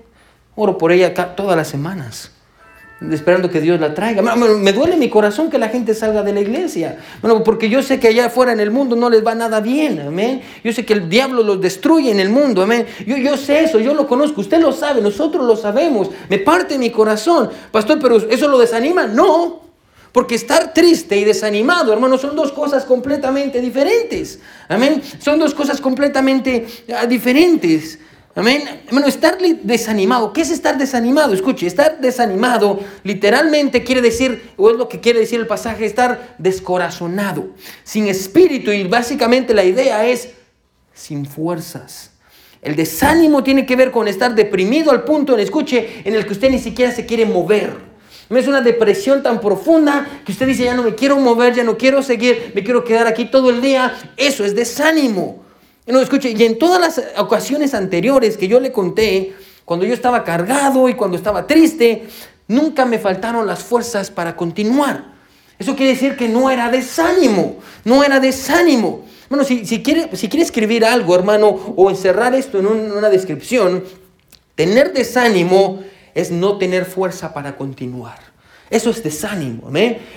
Oro por ella todas las semanas, esperando que Dios la traiga. Me duele mi corazón que la gente salga de la iglesia. Bueno, porque yo sé que allá afuera en el mundo no les va nada bien. Amén. Yo sé que el diablo los destruye en el mundo. Amén. Yo, yo sé eso, yo lo conozco. Usted lo sabe, nosotros lo sabemos. Me parte mi corazón. Pastor, pero ¿eso lo desanima? No. Porque estar triste y desanimado, hermano, son dos cosas completamente diferentes. Amén. Son dos cosas completamente ah, diferentes. Amén. Hermano, estar desanimado. ¿Qué es estar desanimado? Escuche, estar desanimado literalmente quiere decir, o es lo que quiere decir el pasaje, estar descorazonado, sin espíritu. Y básicamente la idea es sin fuerzas. El desánimo tiene que ver con estar deprimido al punto, escuche, en el que usted ni siquiera se quiere mover. Es una depresión tan profunda que usted dice, ya no me quiero mover, ya no quiero seguir, me quiero quedar aquí todo el día. Eso es desánimo. No, escuche, y en todas las ocasiones anteriores que yo le conté, cuando yo estaba cargado y cuando estaba triste, nunca me faltaron las fuerzas para continuar. Eso quiere decir que no era desánimo, no era desánimo. Bueno, si, si, quiere, si quiere escribir algo, hermano, o encerrar esto en una descripción, tener desánimo es no tener fuerza para continuar. Eso es desánimo.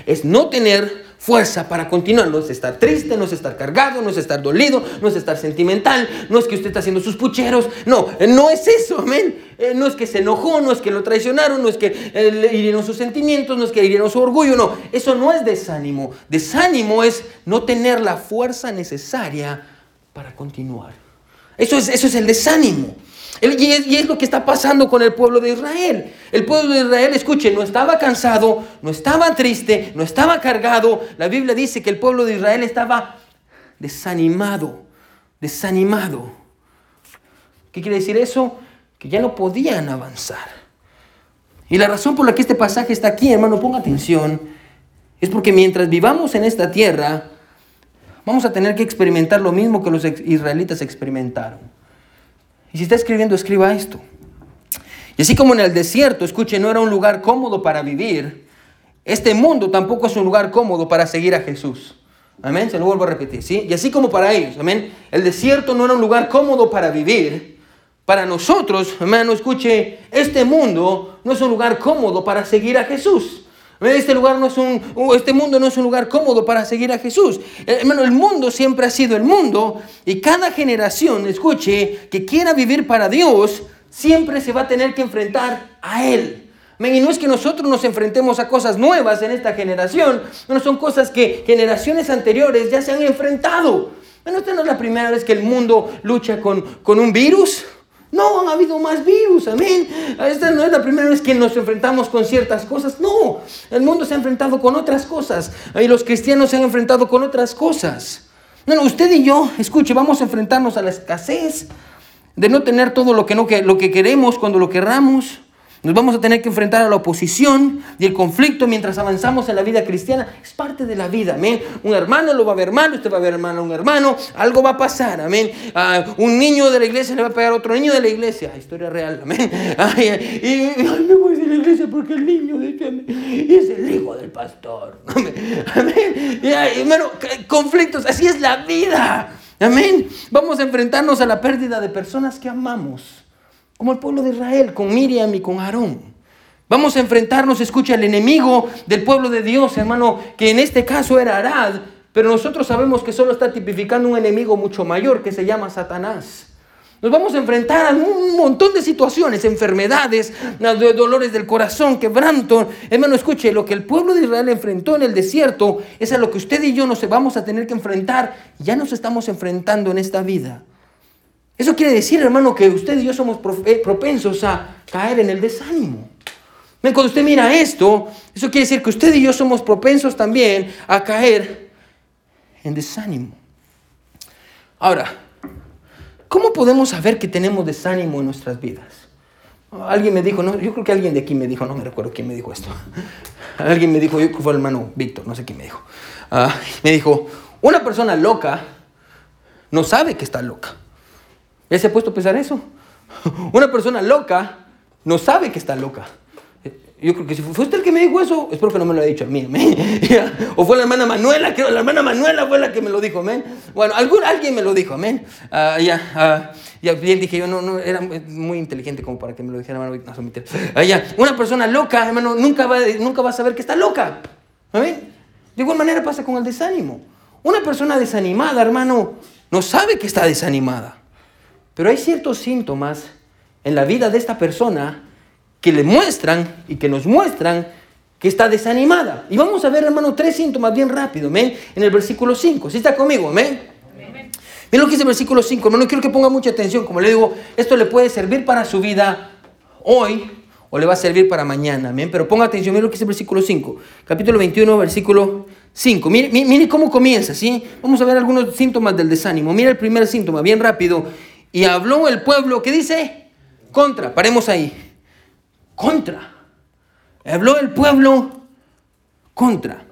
Es no tener fuerza para continuar. No es estar triste, no es estar cargado, no es estar dolido, no es estar sentimental, no es que usted está haciendo sus pucheros. No, no es eso, amén. Eh, no es que se enojó, no es que lo traicionaron, no es que eh, le hirieron sus sentimientos, no es que hirieron su orgullo, no. Eso no es desánimo. Desánimo es no tener la fuerza necesaria para continuar. Eso es, eso es el desánimo. Y es, lo que está pasando con el pueblo de Israel. El pueblo de Israel, escuche, no estaba cansado, no estaba triste, no estaba cargado. La Biblia dice que el pueblo de Israel estaba desanimado, desanimado. ¿Qué quiere decir eso? Que ya no podían avanzar. Y la razón por la que este pasaje está aquí, hermano, ponga atención, es porque mientras vivamos en esta tierra, vamos a tener que experimentar lo mismo que los israelitas experimentaron. Y si está escribiendo, escriba esto. Y así como en el desierto, escuche, no era un lugar cómodo para vivir, este mundo tampoco es un lugar cómodo para seguir a Jesús. Amén, se lo vuelvo a repetir, ¿sí? Y así como para ellos, amén, el desierto no era un lugar cómodo para vivir. Para nosotros, hermano, escuche, este mundo no es un lugar cómodo para seguir a Jesús. Este, lugar no es un, este mundo no es un lugar cómodo para seguir a Jesús. Eh, hermano, el mundo siempre ha sido el mundo y cada generación, escuche, que quiera vivir para Dios, siempre se va a tener que enfrentar a Él. Y no es que nosotros nos enfrentemos a cosas nuevas en esta generación, no son cosas que generaciones anteriores ya se han enfrentado. Esta no es la primera vez que el mundo lucha con, con un virus. No, han habido más virus, amén. Esta no es la primera vez que nos enfrentamos con ciertas cosas. No, el mundo se ha enfrentado con otras cosas. Y los cristianos se han enfrentado con otras cosas. No, no, usted y yo, escuche, vamos a enfrentarnos a la escasez de no tener todo lo que, no, lo que queremos cuando lo querramos. Nos vamos a tener que enfrentar a la oposición y el conflicto mientras avanzamos en la vida cristiana. Es parte de la vida, amén. Un hermano lo va a ver mal, usted va a ver hermano a un hermano, algo va a pasar, amén. un niño de la iglesia le va a pegar a otro niño de la iglesia. Historia real, amén. y, ay, me voy de la iglesia porque el niño es el hijo del pastor. Amén. Y, bueno, conflictos, así es la vida. Amén. Vamos a enfrentarnos a la pérdida de personas que amamos como el pueblo de Israel, con Miriam y con Aarón. Vamos a enfrentarnos, escucha, al enemigo del pueblo de Dios, hermano, que en este caso era Arad, pero nosotros sabemos que solo está tipificando un enemigo mucho mayor que se llama Satanás. Nos vamos a enfrentar a un montón de situaciones, enfermedades, dolores del corazón, quebranto. Hermano, escuche, lo que el pueblo de Israel enfrentó en el desierto es a lo que usted y yo nos vamos a tener que enfrentar. Ya nos estamos enfrentando en esta vida. Eso quiere decir, hermano, que usted y yo somos eh, propensos a caer en el desánimo. Cuando usted mira esto, eso quiere decir que usted y yo somos propensos también a caer en desánimo. Ahora, ¿Cómo podemos saber que tenemos desánimo en nuestras vidas? Alguien me dijo, no, yo creo que alguien de aquí me dijo, no me recuerdo quién me dijo esto. Alguien me dijo, yo fue el hermano Víctor, no sé quién me dijo. Ah, me dijo, una persona loca no sabe que está loca. ¿Ya se ha puesto a pensar eso? Una persona loca no sabe que está loca. Yo creo que si fue usted el que me dijo eso, espero que no me lo haya dicho a mí. o fue la hermana Manuela, creo, la hermana Manuela fue la que me lo dijo, amén. Bueno, algún, alguien me lo dijo, amén. Uh, ya, uh, ya bien dije yo, no, no, era muy inteligente como para que me lo dijera, hermano. No, uh, ya, una persona loca, hermano, nunca va, nunca va a saber que está loca. Amén. De igual manera pasa con el desánimo. Una persona desanimada, hermano, no sabe que está desanimada. Pero hay ciertos síntomas en la vida de esta persona que le muestran y que nos muestran que está desanimada. Y vamos a ver, hermano, tres síntomas bien rápido, amén, en el versículo 5. ¿Sí está conmigo, amén? Miren lo que dice el versículo 5, hermano, quiero que ponga mucha atención. Como le digo, esto le puede servir para su vida hoy o le va a servir para mañana, amén. Pero ponga atención, miren lo que dice el versículo 5, capítulo 21, versículo 5. Mire, mire cómo comienza, ¿sí? Vamos a ver algunos síntomas del desánimo. Mira el primer síntoma, bien rápido. Y habló el pueblo, ¿qué dice? Contra, paremos ahí contra. Habló el pueblo contra,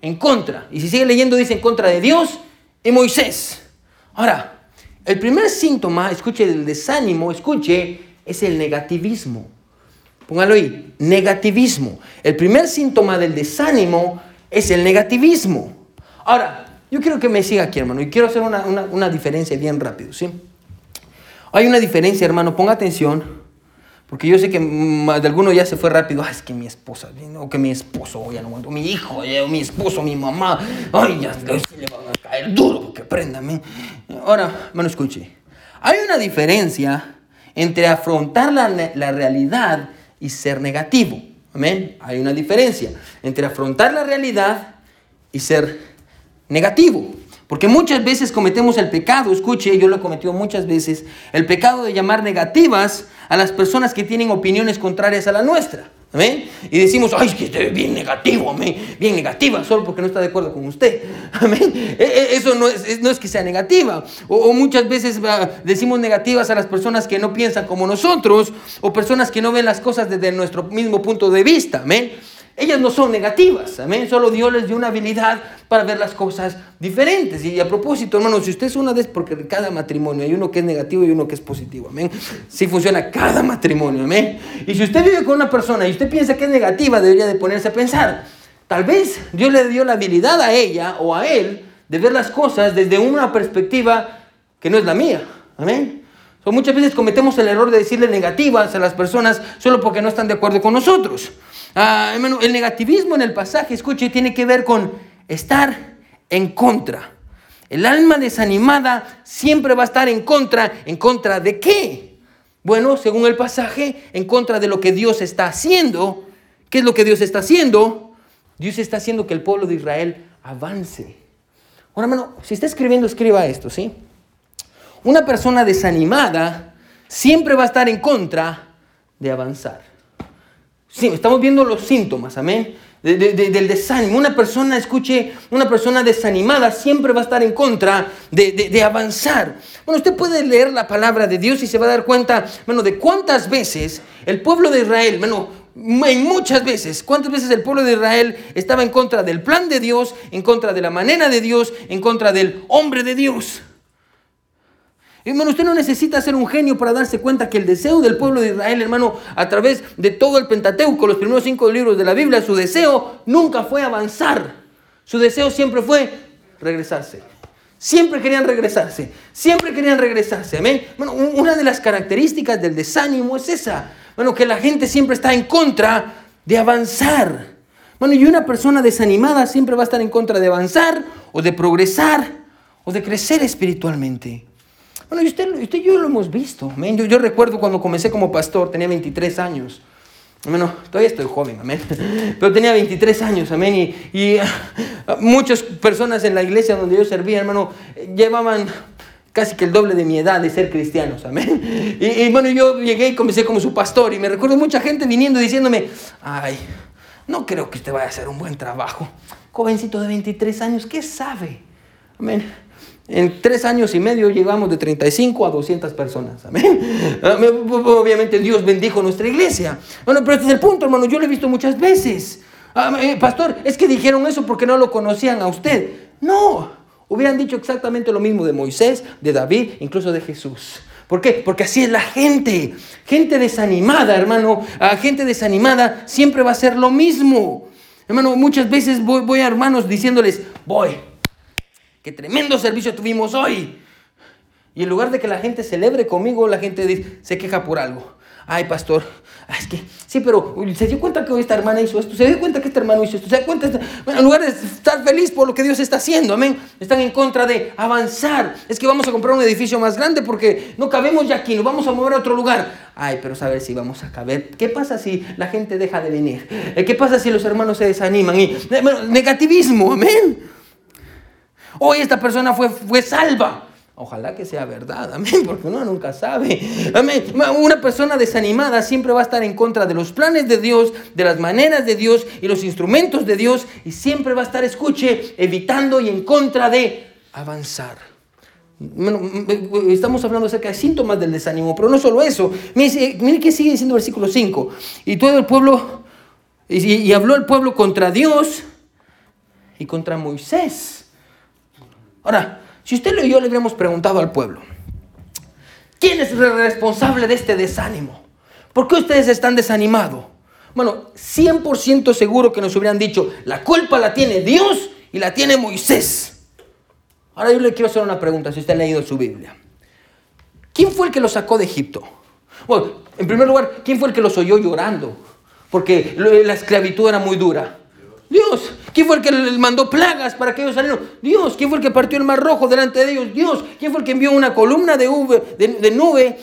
en contra. Y si sigue leyendo dice en contra de Dios y Moisés. Ahora, el primer síntoma, escuche, del desánimo, escuche, es el negativismo. Póngalo ahí, negativismo. El primer síntoma del desánimo es el negativismo. Ahora, yo quiero que me siga aquí, hermano, y quiero hacer una, una diferencia bien rápido, ¿sí? Hay una diferencia, hermano, ponga atención porque yo sé que de alguno ya se fue rápido. Ay, es que mi esposa, o que mi esposo, ya no aguanto. Mi hijo, mi esposo, mi mamá. Ay, ya le van a caer duro que préndame. Ahora, bueno, escuche. Hay una diferencia entre afrontar la, la realidad y ser negativo. Amén. Hay una diferencia entre afrontar la realidad y ser negativo. Porque muchas veces cometemos el pecado, escuche, yo lo he cometido muchas veces, el pecado de llamar negativas a las personas que tienen opiniones contrarias a la nuestra. ¿Amén? Y decimos, ay, es que usted es bien negativo, amén, bien negativa, solo porque no está de acuerdo con usted. Amén. E, e, eso no es, no es que sea negativa. O, muchas veces decimos negativas a las personas que no piensan como nosotros, o personas que no ven las cosas desde nuestro mismo punto de vista. Amén. Ellas no son negativas, amén. Solo Dios les dio una habilidad para ver las cosas diferentes. Y a propósito, hermano, si usted es una vez, porque en cada matrimonio hay uno que es negativo y uno que es positivo, amén. Sí funciona cada matrimonio, amén. Y si usted vive con una persona y usted piensa que es negativa, debería de ponerse a pensar. Tal vez Dios le dio la habilidad a ella o a él de ver las cosas desde una perspectiva que no es la mía, amén. muchas veces cometemos el error de decirle negativas a las personas solo porque no están de acuerdo con nosotros. Ah, el negativismo en el pasaje, escuche, tiene que ver con estar en contra. El alma desanimada siempre va a estar en contra. ¿En contra de qué? Bueno, según el pasaje, en contra de lo que Dios está haciendo. ¿Qué es lo que Dios está haciendo? Dios está haciendo que el pueblo de Israel avance. Ahora, hermano, si está escribiendo, escriba esto, ¿sí? Una persona desanimada siempre va a estar en contra de avanzar. Sí, estamos viendo los síntomas, amén. del desánimo. Una persona, escuche, una persona desanimada siempre va a estar en contra de, avanzar. Bueno, usted puede leer la palabra de Dios y se va a dar cuenta, bueno, de cuántas veces el pueblo de Israel, bueno, en muchas veces, cuántas veces el pueblo de Israel estaba en contra del plan de Dios, en contra de la manera de Dios, en contra del hombre de Dios. Hermano, usted no necesita ser un genio para darse cuenta que el deseo del pueblo de Israel, hermano, a través de todo el Pentateuco, los primeros cinco libros de la Biblia, su deseo nunca fue avanzar. Su deseo siempre fue regresarse. Siempre querían regresarse. Siempre querían regresarse. Amén. Bueno, una de las características del desánimo es esa. Bueno, que la gente siempre está en contra de avanzar. Bueno, y una persona desanimada siempre va a estar en contra de avanzar o de progresar o de crecer espiritualmente. Bueno, y usted, usted y yo lo hemos visto. Yo, recuerdo cuando comencé como pastor, tenía 23 años. Bueno, todavía estoy joven, amén. Pero tenía 23 años, amén. Y, y, muchas personas en la iglesia donde yo servía, hermano, llevaban casi que el doble de mi edad de ser cristianos, amén. Y, y, bueno, yo llegué y comencé como su pastor y me recuerdo mucha gente viniendo diciéndome, ay, no creo que usted vaya a hacer un buen trabajo. Jovencito de 23 años, ¿qué sabe? Amén. En tres años y medio llegamos de 35 a 200 personas. Amén. Obviamente Dios bendijo nuestra iglesia. Bueno, pero este es el punto, hermano. Yo lo he visto muchas veces. Eh, pastor, es que dijeron eso porque no lo conocían a usted. No, hubieran dicho exactamente lo mismo de Moisés, de David, incluso de Jesús. ¿Por qué? Porque así es la gente. Gente desanimada, hermano. A gente desanimada siempre va a ser lo mismo. Hermano, muchas veces voy a hermanos diciéndoles, voy, qué tremendo servicio tuvimos hoy. Y en lugar de que la gente celebre conmigo, la gente se queja por algo. Ay, pastor, es que, sí, pero se dio cuenta que esta hermana hizo esto, se dio cuenta que este hermano hizo esto, se cuenta, bueno, en lugar de estar feliz por lo que Dios está haciendo, amén, están en contra de avanzar. Es que vamos a comprar un edificio más grande porque no cabemos ya aquí, nos vamos a mover a otro lugar. Ay, pero saber si vamos a caber. ¿Qué pasa si la gente deja de venir? Eh, ¿Qué pasa si los hermanos se desaniman? Y, negativismo, amén. Hoy esta persona fue, fue salva. Ojalá que sea verdad, amén, porque uno nunca sabe. Una persona desanimada siempre va a estar en contra de los planes de Dios, de las maneras de Dios y los instrumentos de Dios y siempre va a estar, escuche, evitando y en contra de avanzar. estamos hablando acerca de síntomas del desánimo, pero no solo eso. Mire, que sigue diciendo el versículo 5. Y todo el pueblo, y habló el pueblo contra Dios y contra Moisés. Ahora, si usted y yo le hubiéramos preguntado al pueblo, ¿quién es el responsable de este desánimo? ¿Por qué ustedes están desanimados? Bueno, 100% seguro que nos hubieran dicho, la culpa la tiene Dios y la tiene Moisés. Ahora yo le quiero hacer una pregunta, si usted ha leído su Biblia. ¿Quién fue el que los sacó de Egipto? Bueno, en primer lugar, ¿quién fue el que los oyó llorando? Porque la esclavitud era muy dura. Dios. ¿Quién fue el que les mandó plagas para que ellos salieran? Dios. ¿Quién fue el que partió el mar rojo delante de ellos? Dios. ¿Quién fue el que envió una columna de, de, nube,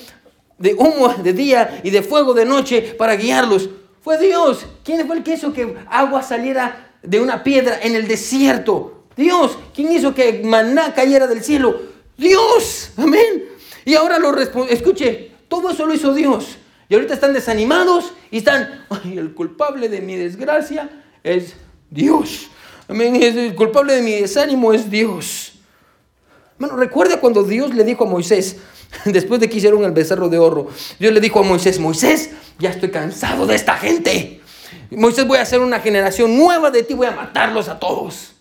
de humo de día y de fuego de noche para guiarlos? Fue Dios. ¿Quién fue el que hizo que agua saliera de una piedra en el desierto? Dios. ¿Quién hizo que maná cayera del cielo? Dios. Amén. Y ahora lo. Escuche, todo eso lo hizo Dios. Y ahorita están desanimados y están, ay, el culpable de mi desgracia es Dios. Amén. El culpable de mi desánimo es Dios. Bueno, recuerda cuando Dios le dijo a Moisés, después de que hicieron el becerro de oro, Dios le dijo a Moisés, Moisés, ya estoy cansado de esta gente. Moisés, voy a hacer una generación nueva de ti, voy a matarlos a todos.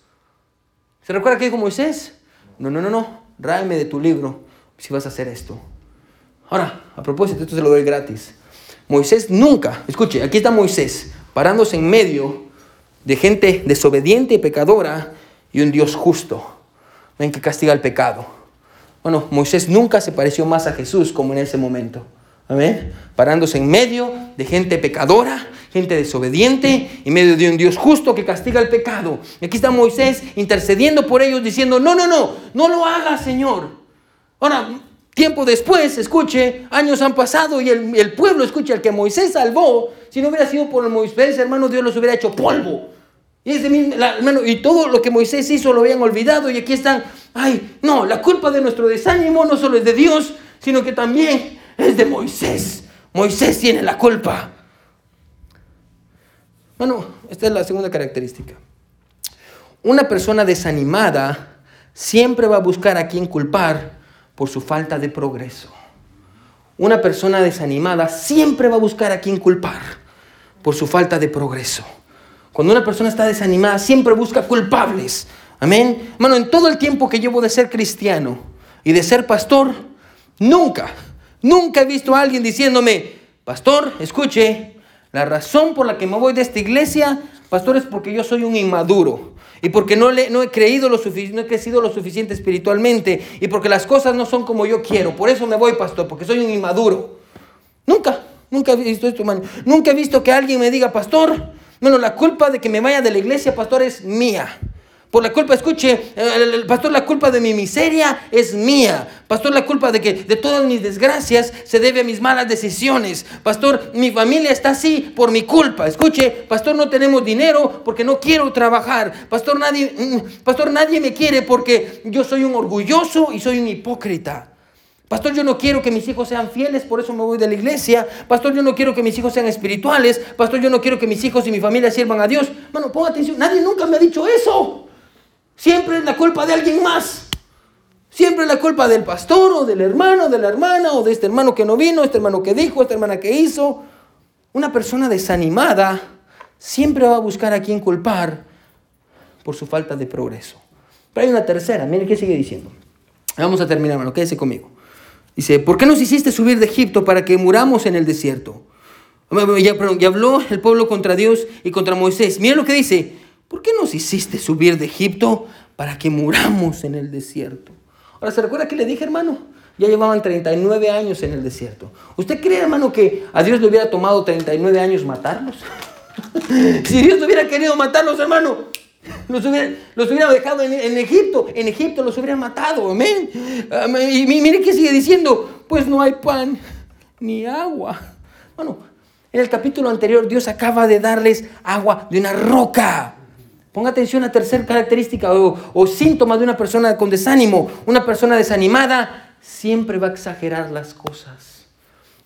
¿Se recuerda qué dijo Moisés? No, no, no, no, ráeme de tu libro si vas a hacer esto. Ahora, a propósito, esto se lo doy gratis. Moisés nunca, escuche, aquí está Moisés, parándose en medio de gente desobediente y pecadora y un Dios justo, ven que castiga el pecado. Bueno, Moisés nunca se pareció más a Jesús como en ese momento. Amén. Parándose en medio de gente pecadora, gente desobediente, en medio de un Dios justo que castiga el pecado. Y aquí está Moisés intercediendo por ellos, diciendo: No, no, no, no lo haga, Señor. Ahora, tiempo después, escuche, años han pasado y el, el pueblo, escuche, al que Moisés salvó, si no hubiera sido por Moisés, hermano, Dios los hubiera hecho polvo. Y, y todo lo que Moisés hizo lo habían olvidado y aquí están, ay, no, la culpa de nuestro desánimo no solo es de Dios, sino que también es de Moisés. Moisés tiene la culpa. Bueno, esta es la segunda característica. Una persona desanimada siempre va a buscar a quien culpar por su falta de progreso. Una persona desanimada siempre va a buscar a quien culpar por su falta de progreso. Cuando una persona está desanimada, siempre busca culpables. Amén. Hermano, en todo el tiempo que llevo de ser cristiano y de ser pastor, nunca, nunca he visto a alguien diciéndome, pastor, escuche, la razón por la que me voy de esta iglesia, pastor, es porque yo soy un inmaduro. Y porque no, he creído lo he crecido lo suficiente espiritualmente. Y porque las cosas no son como yo quiero. Por eso me voy, pastor, porque soy un inmaduro. Nunca. Nunca he visto esto, hermano. Nunca he visto que alguien me diga, pastor, bueno, la culpa de que me vaya de la iglesia, pastor, es mía. Por la culpa, escuche, pastor, la culpa de mi miseria es mía. Pastor, la culpa de que de todas mis desgracias se debe a mis malas decisiones. Pastor, mi familia está así por mi culpa. Escuche, pastor, no tenemos dinero porque no quiero trabajar. Pastor, nadie, mm, pastor, nadie me quiere porque yo soy un orgulloso y soy un hipócrita. Pastor, yo no quiero que mis hijos sean fieles, por eso me voy de la iglesia. Pastor, yo no quiero que mis hijos sean espirituales. Pastor, yo no quiero que mis hijos y mi familia sirvan a Dios. Bueno, ponga atención, nadie nunca me ha dicho eso. Siempre es la culpa de alguien más. Siempre es la culpa del pastor o del hermano, de la hermana o de este hermano que no vino, este hermano que dijo, esta hermana que hizo. Una persona desanimada siempre va a buscar a quien culpar por su falta de progreso. Pero hay una tercera, miren qué sigue diciendo. Vamos a terminar, hermano, quédese conmigo. Dice, ¿por qué nos hiciste subir de Egipto para que muramos en el desierto? Ya, ya habló el pueblo contra Dios y contra Moisés. Miren lo que dice, ¿por qué nos hiciste subir de Egipto para que muramos en el desierto? Ahora, ¿se recuerda que le dije, hermano? Ya llevaban 39 años en el desierto. ¿Usted cree, hermano, que a Dios le hubiera tomado 39 años matarlos? si Dios hubiera querido matarlos, hermano, los hubiera, dejado en, Egipto. En Egipto los hubieran matado. Amén. Y mire que sigue diciendo, pues no hay pan ni agua. Bueno, en el capítulo anterior Dios acaba de darles agua de una roca. Ponga atención a tercera característica o, síntoma de una persona con desánimo. Una persona desanimada siempre va a exagerar las cosas.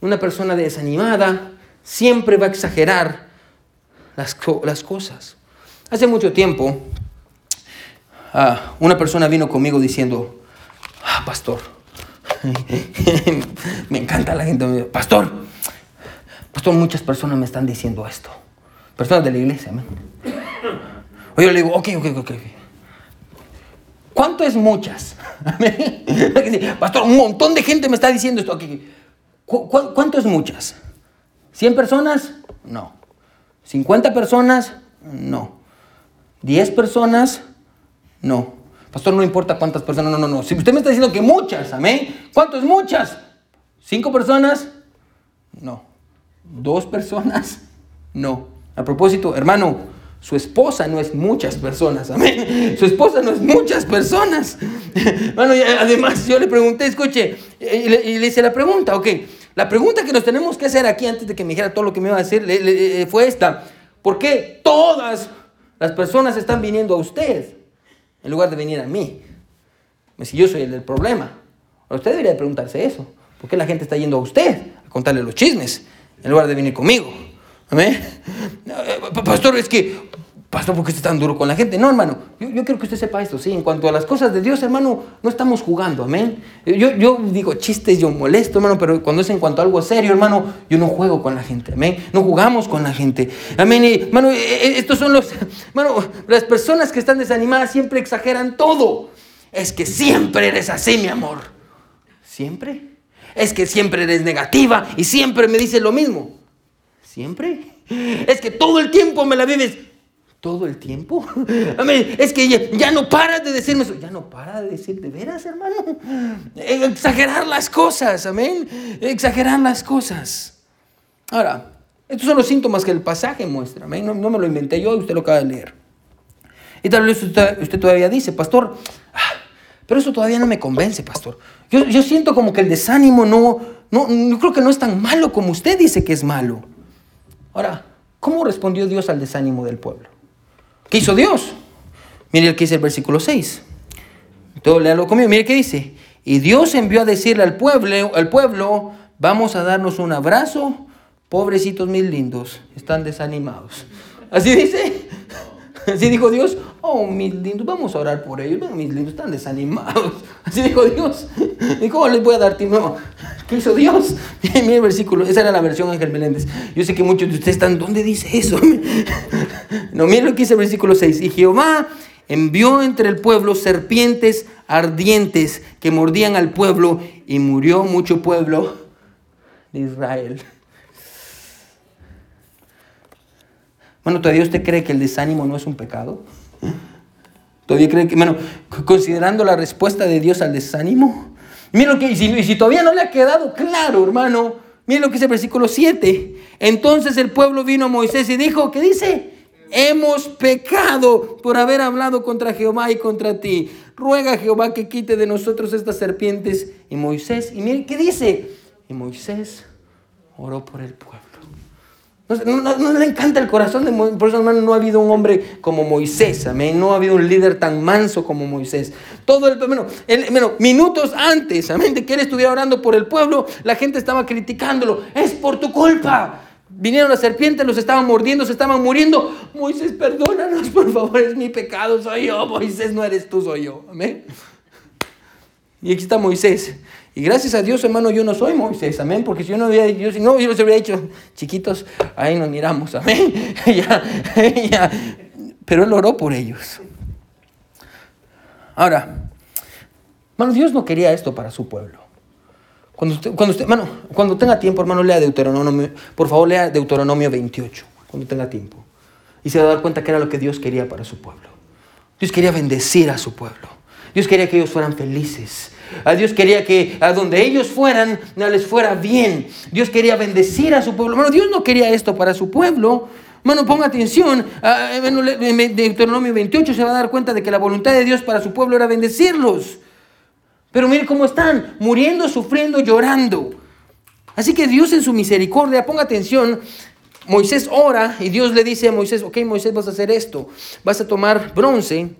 Una persona desanimada siempre va a exagerar las, las cosas. Hace mucho tiempo, ah, una persona vino conmigo diciendo, ah, pastor, me encanta la gente, pastor, pastor, muchas personas me están diciendo esto. Personas de la iglesia, amén. O yo le digo, ok, ok, ok. ¿Cuánto es muchas? Pastor, un montón de gente me está diciendo esto. ¿Cuánto es muchas? ¿100 personas? No. ¿50 personas? No. ¿10 personas? No. Pastor, no importa cuántas personas. No, no, no. Si usted me está diciendo que muchas, amén. ¿Cuánto es muchas? ¿Cinco personas? No. ¿Dos personas? No. A propósito, hermano, su esposa no es muchas personas, amén. Su esposa no es muchas personas. Bueno, además yo le pregunté, escuche, y le, hice la pregunta, ok. La pregunta que nos tenemos que hacer aquí antes de que me dijera todo lo que me iba a decir eh, fue esta. ¿Por qué todas las personas están viniendo a usted en lugar de venir a mí? Si yo soy el del problema. Usted debería preguntarse eso. ¿Por qué la gente está yendo a usted a contarle los chismes en lugar de venir conmigo? Amén. Eh, pastor, es que, pastor, ¿por qué está tan duro con la gente? No, hermano, yo, yo, quiero que usted sepa esto, sí. En cuanto a las cosas de Dios, hermano, no estamos jugando, amén. Yo, yo digo chistes, yo molesto, hermano, pero cuando es en cuanto a algo serio, hermano, yo no juego con la gente, amén. No jugamos con la gente, amén. Y, hermano, eh, eh, estos son los, hermano, las personas que están desanimadas siempre exageran todo. Es que siempre eres así, mi amor. ¿Siempre? Es que siempre eres negativa y siempre me dices lo mismo. ¿Siempre? Es que todo el tiempo me la vives. ¿Todo el tiempo? Es que ya, no paras de decirme eso. Ya no para de decir, ¿de veras, hermano? Exagerar las cosas, amén. Exagerar las cosas. Ahora, estos son los síntomas que el pasaje muestra, amén. No, me lo inventé yo, usted lo acaba de leer. Y tal vez usted, todavía dice, pastor, ah, pero eso todavía no me convence, pastor. Yo, siento como que el desánimo no, no, creo que no es tan malo como usted dice que es malo. Ahora, ¿cómo respondió Dios al desánimo del pueblo? ¿Qué hizo Dios? Mire el que dice el versículo 6. Todo léalo conmigo. Mire qué dice. Y Dios envió a decirle al pueblo, al pueblo, vamos a darnos un abrazo, pobrecitos mil lindos, están desanimados. Así dice. Así dijo Dios, oh, mis lindos, vamos a orar por ellos. mis lindos están desanimados. Así dijo Dios. ¿Y cómo les voy a dar tiempo? ¿Qué hizo Dios? Mira el versículo, esa era la versión Ángel Meléndez. Yo sé que muchos de ustedes están, ¿dónde dice eso? No, miren lo que dice el versículo 6. Y Jehová envió entre el pueblo serpientes ardientes que mordían al pueblo y murió mucho pueblo de Israel. Bueno, ¿todavía usted cree que el desánimo no es un pecado? ¿Todavía cree que, bueno, considerando la respuesta de Dios al desánimo? Mira lo que, y si, todavía no le ha quedado claro, hermano, mira lo que dice el versículo 7. Entonces el pueblo vino a Moisés y dijo, ¿qué dice? hemos pecado por haber hablado contra Jehová y contra ti. Ruega a Jehová que quite de nosotros estas serpientes. Y Moisés, y miren qué dice. Y Moisés oró por el pueblo. No, le encanta el corazón de Moisés. Por eso, hermano, no ha habido un hombre como Moisés. Amén. No ha habido un líder tan manso como Moisés. Todo el bueno, minutos antes, amén, de que él estuviera orando por el pueblo, la gente estaba criticándolo. Es por tu culpa. Vinieron las serpientes, los estaban mordiendo, se estaban muriendo. Moisés, perdónanos, por favor, es mi pecado, soy yo. Moisés, no eres tú, soy yo. Amén. Y aquí está Moisés. Y gracias a Dios, hermano, yo no soy Moisés, amén, porque si yo no hubiera, yo, si no, yo hubiera dicho, chiquitos, ahí nos miramos, amén. Pero él oró por ellos. Ahora, hermano, Dios no quería esto para su pueblo. Cuando usted, cuando usted, hermano, cuando tenga tiempo, hermano, lea Deuteronomio, por favor, lea Deuteronomio 28, cuando tenga tiempo. Y se va a dar cuenta que era lo que Dios quería para su pueblo. Dios quería bendecir a su pueblo. Dios quería que ellos fueran felices. A Dios quería que a donde ellos fueran les fuera bien. Dios quería bendecir a su pueblo. Hermano, Dios no quería esto para su pueblo. Hermano, ponga atención. En Deuteronomio 28 se va a dar cuenta de que la voluntad de Dios para su pueblo era bendecirlos. Pero mire cómo están, muriendo, sufriendo, llorando. Así que Dios en su misericordia, ponga atención, Moisés ora y Dios le dice a Moisés, ok Moisés vas a hacer esto, vas a tomar bronce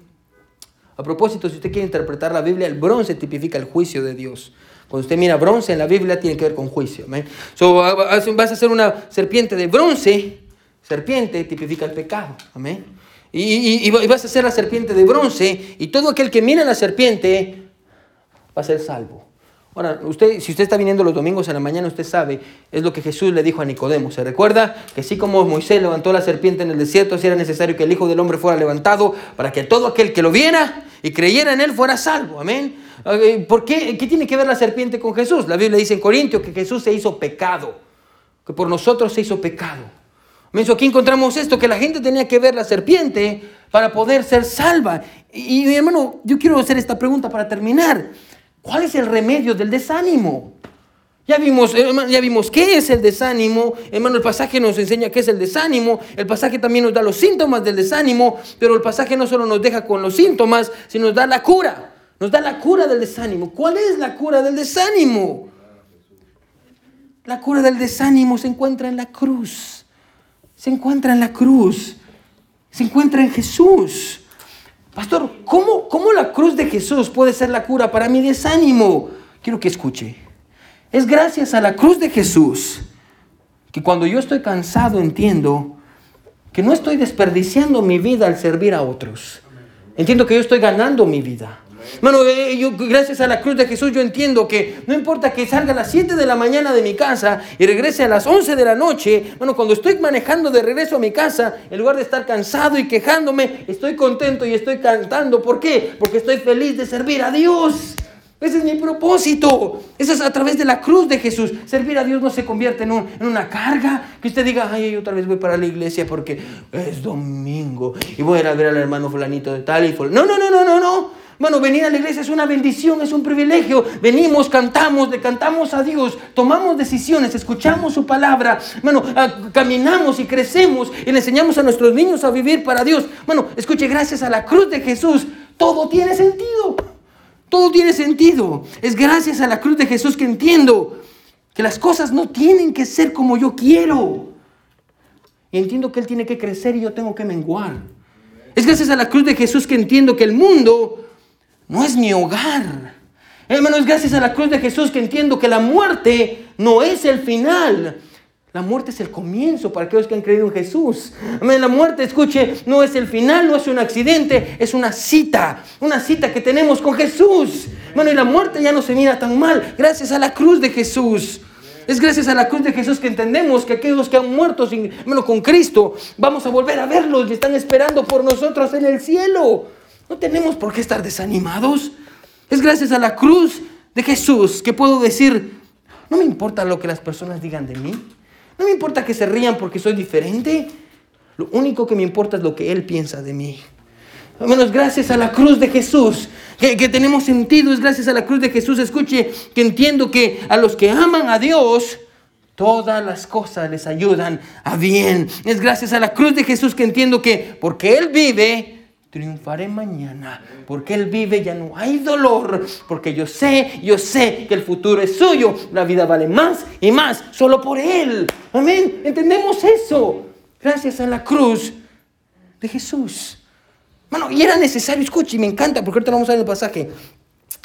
a propósito, si usted quiere interpretar la Biblia, el bronce tipifica el juicio de Dios. Cuando usted mira bronce en la Biblia, tiene que ver con juicio. So, vas a hacer una serpiente de bronce. Serpiente tipifica el pecado. Amén. Y, y, vas a hacer la serpiente de bronce. Y todo aquel que mira la serpiente va a ser salvo. Ahora, usted, si usted está viniendo los domingos en la mañana, usted sabe, es lo que Jesús le dijo a Nicodemo. ¿Se recuerda? Que así como Moisés levantó la serpiente en el desierto, si era necesario que el Hijo del Hombre fuera levantado para que todo aquel que lo viera y creyera en él fuera salvo. Amén. ¿Por qué? ¿Qué tiene que ver la serpiente con Jesús? La Biblia dice en Corintios que Jesús se hizo pecado, que por nosotros se hizo pecado. Amén. Aquí encontramos esto, que la gente tenía que ver la serpiente para poder ser salva. Y, y hermano, yo quiero hacer esta pregunta para terminar. ¿Cuál es el remedio del desánimo? Ya vimos, ya vimos qué es el desánimo. Hermano, el pasaje nos enseña qué es el desánimo. El pasaje también nos da los síntomas del desánimo. Pero el pasaje no solo nos deja con los síntomas, sino nos da la cura. Nos da la cura del desánimo. ¿Cuál es la cura del desánimo? La cura del desánimo se encuentra en la cruz. Se encuentra en la cruz. Se encuentra en Jesús. Pastor, ¿cómo, ¿cómo la cruz de Jesús puede ser la cura para mi desánimo? Quiero que escuche. Es gracias a la cruz de Jesús que cuando yo estoy cansado entiendo que no estoy desperdiciando mi vida al servir a otros. Entiendo que yo estoy ganando mi vida. Bueno, eh, yo, gracias a la cruz de Jesús yo entiendo que no importa que salga a las 7 de la mañana de mi casa y regrese a las 11 de la noche, bueno, cuando estoy manejando de regreso a mi casa, en lugar de estar cansado y quejándome, estoy contento y estoy cantando. ¿Por qué? Porque estoy feliz de servir a Dios. Ese es mi propósito. Eso es a través de la cruz de Jesús. Servir a Dios no se convierte en, una carga. Que usted diga, ay, yo otra vez voy para la iglesia porque es domingo y voy a ir a ver al hermano fulanito de tal y. No, no, no, no, no, no. Bueno, venir a la iglesia es una bendición, es un privilegio. Venimos, cantamos, le cantamos a Dios, tomamos decisiones, escuchamos su palabra. Bueno, ah, caminamos y crecemos y le enseñamos a nuestros niños a vivir para Dios. Bueno, escuche, gracias a la cruz de Jesús, todo tiene sentido. Todo tiene sentido. Es gracias a la cruz de Jesús que entiendo que las cosas no tienen que ser como yo quiero. Y entiendo que Él tiene que crecer y yo tengo que menguar. Es gracias a la cruz de Jesús que entiendo que el mundo no es mi hogar. Hermano, es gracias a la cruz de Jesús que entiendo que la muerte no es el final. La muerte es el comienzo para aquellos que han creído en Jesús. La muerte, escuche, no es el final, no es un accidente, es una cita. Una cita que tenemos con Jesús. Bueno, y la muerte ya no se mira tan mal gracias a la cruz de Jesús. Es gracias a la cruz de Jesús que entendemos que aquellos que han muerto sin, bueno, con Cristo, vamos a volver a verlos y están esperando por nosotros en el cielo. No tenemos por qué estar desanimados. Es gracias a la cruz de Jesús que puedo decir, no me importa lo que las personas digan de mí. No me importa que se rían porque soy diferente. Lo único que me importa es lo que Él piensa de mí. Menos gracias a la cruz de Jesús, que, que, tenemos sentido, es gracias a la cruz de Jesús. Escuche, que entiendo que a los que aman a Dios, Todas las cosas les ayudan a bien. Es gracias a la cruz de Jesús que entiendo que porque Él vive, triunfaré mañana. Porque Él vive ya no hay dolor. Porque yo sé, yo sé que el futuro es suyo. La vida vale más y más solo por Él. Amén. Entendemos eso. Gracias a la cruz de Jesús. Bueno, y era necesario, escuche, y me encanta, porque ahorita vamos a ver el pasaje.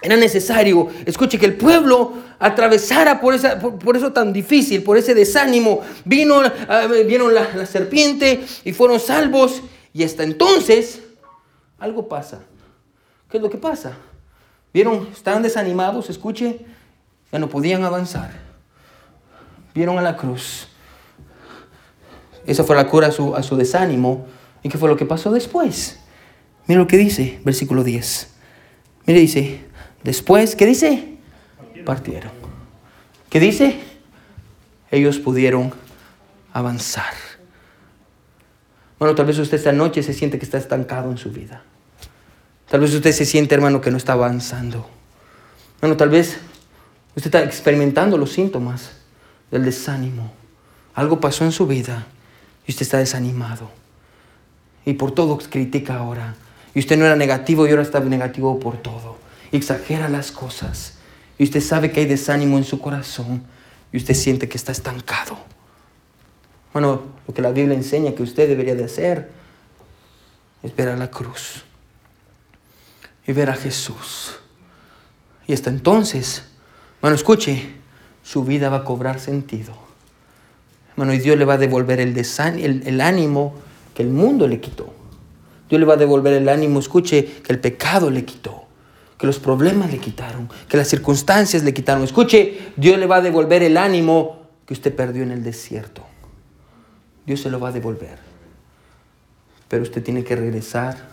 Era necesario, escuche, que el pueblo atravesara por, esa, por, eso tan difícil, por ese desánimo. Vino, uh, vieron la, la, serpiente y fueron salvos. Y hasta entonces, algo pasa. ¿Qué es lo que pasa? Vieron, estaban desanimados, escuche, ya no podían avanzar. Vieron a la cruz. Esa fue la cura a su, a su desánimo. ¿Y qué fue lo que pasó después? Mira lo que dice, versículo 10. Mire, dice, después, ¿qué dice? Partieron. ¿Qué dice? Ellos pudieron avanzar. Bueno, tal vez usted esta noche se siente que está estancado en su vida. Tal vez usted se siente, hermano, que no está avanzando. Bueno, tal vez usted está experimentando los síntomas del desánimo. Algo pasó en su vida y usted está desanimado. Y por todo critica ahora. Y usted no era negativo y ahora está negativo por todo. Y exagera las cosas. Y usted sabe que hay desánimo en su corazón. Y usted siente que está estancado. Bueno, lo que la Biblia enseña que usted debería de hacer es ver a la cruz. Y ver a Jesús. Y hasta entonces, bueno, escuche, su vida va a cobrar sentido. Bueno, y Dios le va a devolver el, el, el ánimo que el mundo le quitó. Dios le va a devolver el ánimo. Escuche que el pecado le quitó, que los problemas le quitaron, que las circunstancias le quitaron. Escuche, Dios le va a devolver el ánimo que usted perdió en el desierto. Dios se lo va a devolver. Pero usted tiene que regresar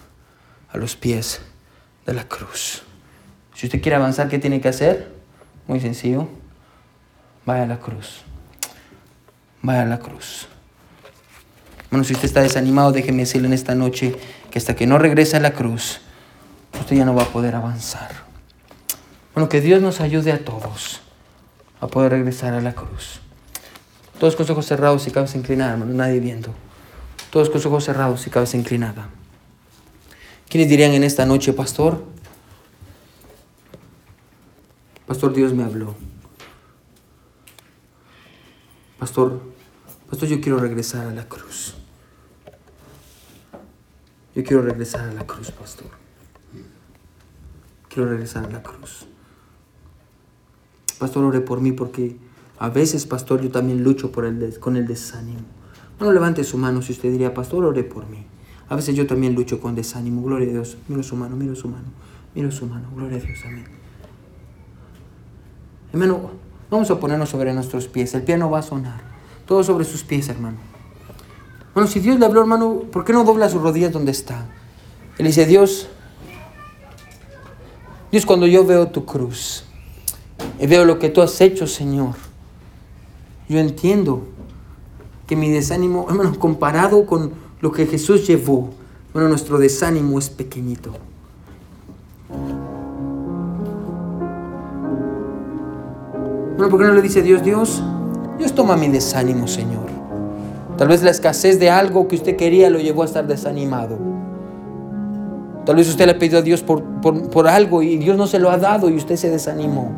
a los pies de la cruz. Si usted quiere avanzar, ¿qué tiene que hacer? Muy sencillo. Vaya a la cruz. Vaya a la cruz. Bueno, si usted está desanimado, déjeme decirle en esta noche que hasta que no regrese a la cruz, usted ya no va a poder avanzar. Bueno, que Dios nos ayude a todos a poder regresar a la cruz. Todos con ojos cerrados y cabeza inclinada, hermano, nadie viendo. Todos con ojos cerrados y cabeza inclinada. ¿Quiénes dirían en esta noche, pastor? Pastor, Dios me habló. Pastor, pastor, yo quiero regresar a la cruz. Yo quiero regresar a la cruz, pastor. Quiero regresar a la cruz. Pastor, ore por mí porque a veces, pastor, yo también lucho por el con el desánimo. Bueno, levante su mano si usted diría, pastor, ore por mí. A veces yo también lucho con desánimo. Gloria a Dios. Miro su mano, miro su mano. Miro su mano. Gloria a Dios. Amén. Hermano, vamos a ponernos sobre nuestros pies. El piano va a sonar. Todo sobre sus pies, hermano. Bueno, si Dios le habló, hermano, ¿por qué no dobla sus rodillas donde está? Él dice, Dios, Dios, cuando yo veo tu cruz y veo lo que tú has hecho, Señor, yo entiendo que mi desánimo, hermano, comparado con lo que Jesús llevó, bueno, nuestro desánimo es pequeñito. Bueno, ¿por qué no le dice Dios, Dios? Dios toma mi desánimo, Señor. Tal vez la escasez de algo que usted quería lo llevó a estar desanimado. Tal vez usted le ha pedido a Dios por, por, algo y Dios no se lo ha dado y usted se desanimó.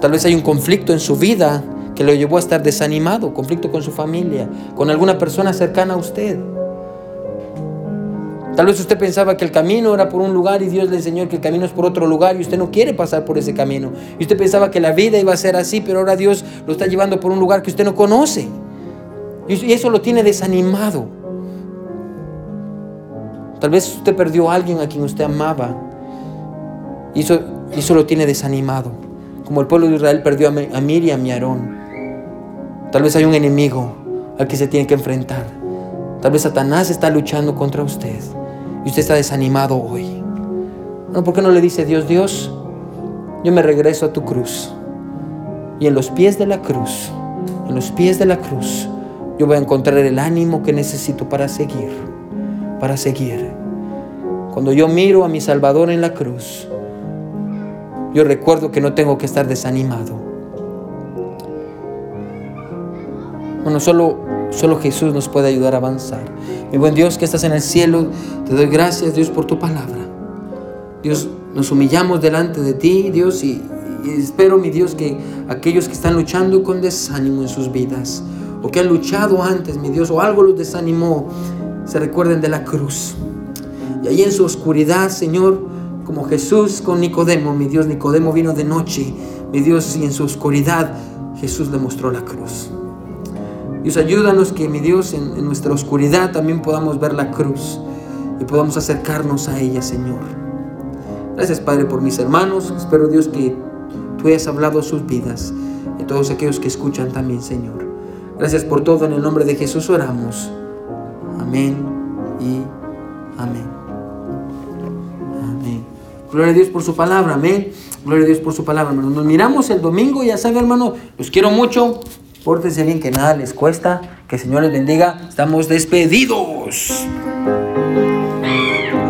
Tal vez hay un conflicto en su vida que lo llevó a estar desanimado, conflicto con su familia, con alguna persona cercana a usted. Tal vez usted pensaba que el camino era por un lugar y Dios le enseñó que el camino es por otro lugar y usted no quiere pasar por ese camino. Y usted pensaba que la vida iba a ser así, pero ahora Dios lo está llevando por un lugar que usted no conoce. Y eso lo tiene desanimado. Tal vez usted perdió a alguien a quien usted amaba. Y eso, eso lo tiene desanimado. Como el pueblo de Israel perdió a Miriam y a Aarón. Tal vez hay un enemigo al que se tiene que enfrentar. Tal vez Satanás está luchando contra usted y usted está desanimado hoy. No, ¿por qué no le dice Dios, Dios, yo me regreso a tu cruz? Y en los pies de la cruz, en los pies de la cruz, yo voy a encontrar el ánimo que necesito para seguir, para seguir. Cuando yo miro a mi Salvador en la cruz, yo recuerdo que no tengo que estar desanimado. Bueno, solo, solo Jesús nos puede ayudar a avanzar. Mi buen Dios que estás en el cielo, te doy gracias Dios por tu palabra. Dios, nos humillamos delante de ti, Dios, y, espero, mi Dios, que aquellos que están luchando con desánimo en sus vidas, o que han luchado antes, mi Dios, o algo los desanimó, se recuerden de la cruz. Y ahí en su oscuridad, Señor, como Jesús con Nicodemo, mi Dios, Nicodemo vino de noche, mi Dios, y en su oscuridad Jesús le mostró la cruz. Dios, ayúdanos que, mi Dios, en, en nuestra oscuridad también podamos ver la cruz y podamos acercarnos a ella, Señor. Gracias, Padre, por mis hermanos. Espero, Dios, que tú hayas hablado sus vidas y todos aquellos que escuchan también, Señor. Gracias por todo. En el nombre de Jesús oramos. Amén y amén. Amén. Gloria a Dios por su palabra. Amén. Gloria a Dios por su palabra, hermano. Nos miramos el domingo. Ya saben, hermano, los quiero mucho. Pórtense bien, que nada les cuesta. Que el Señor les bendiga. Estamos despedidos.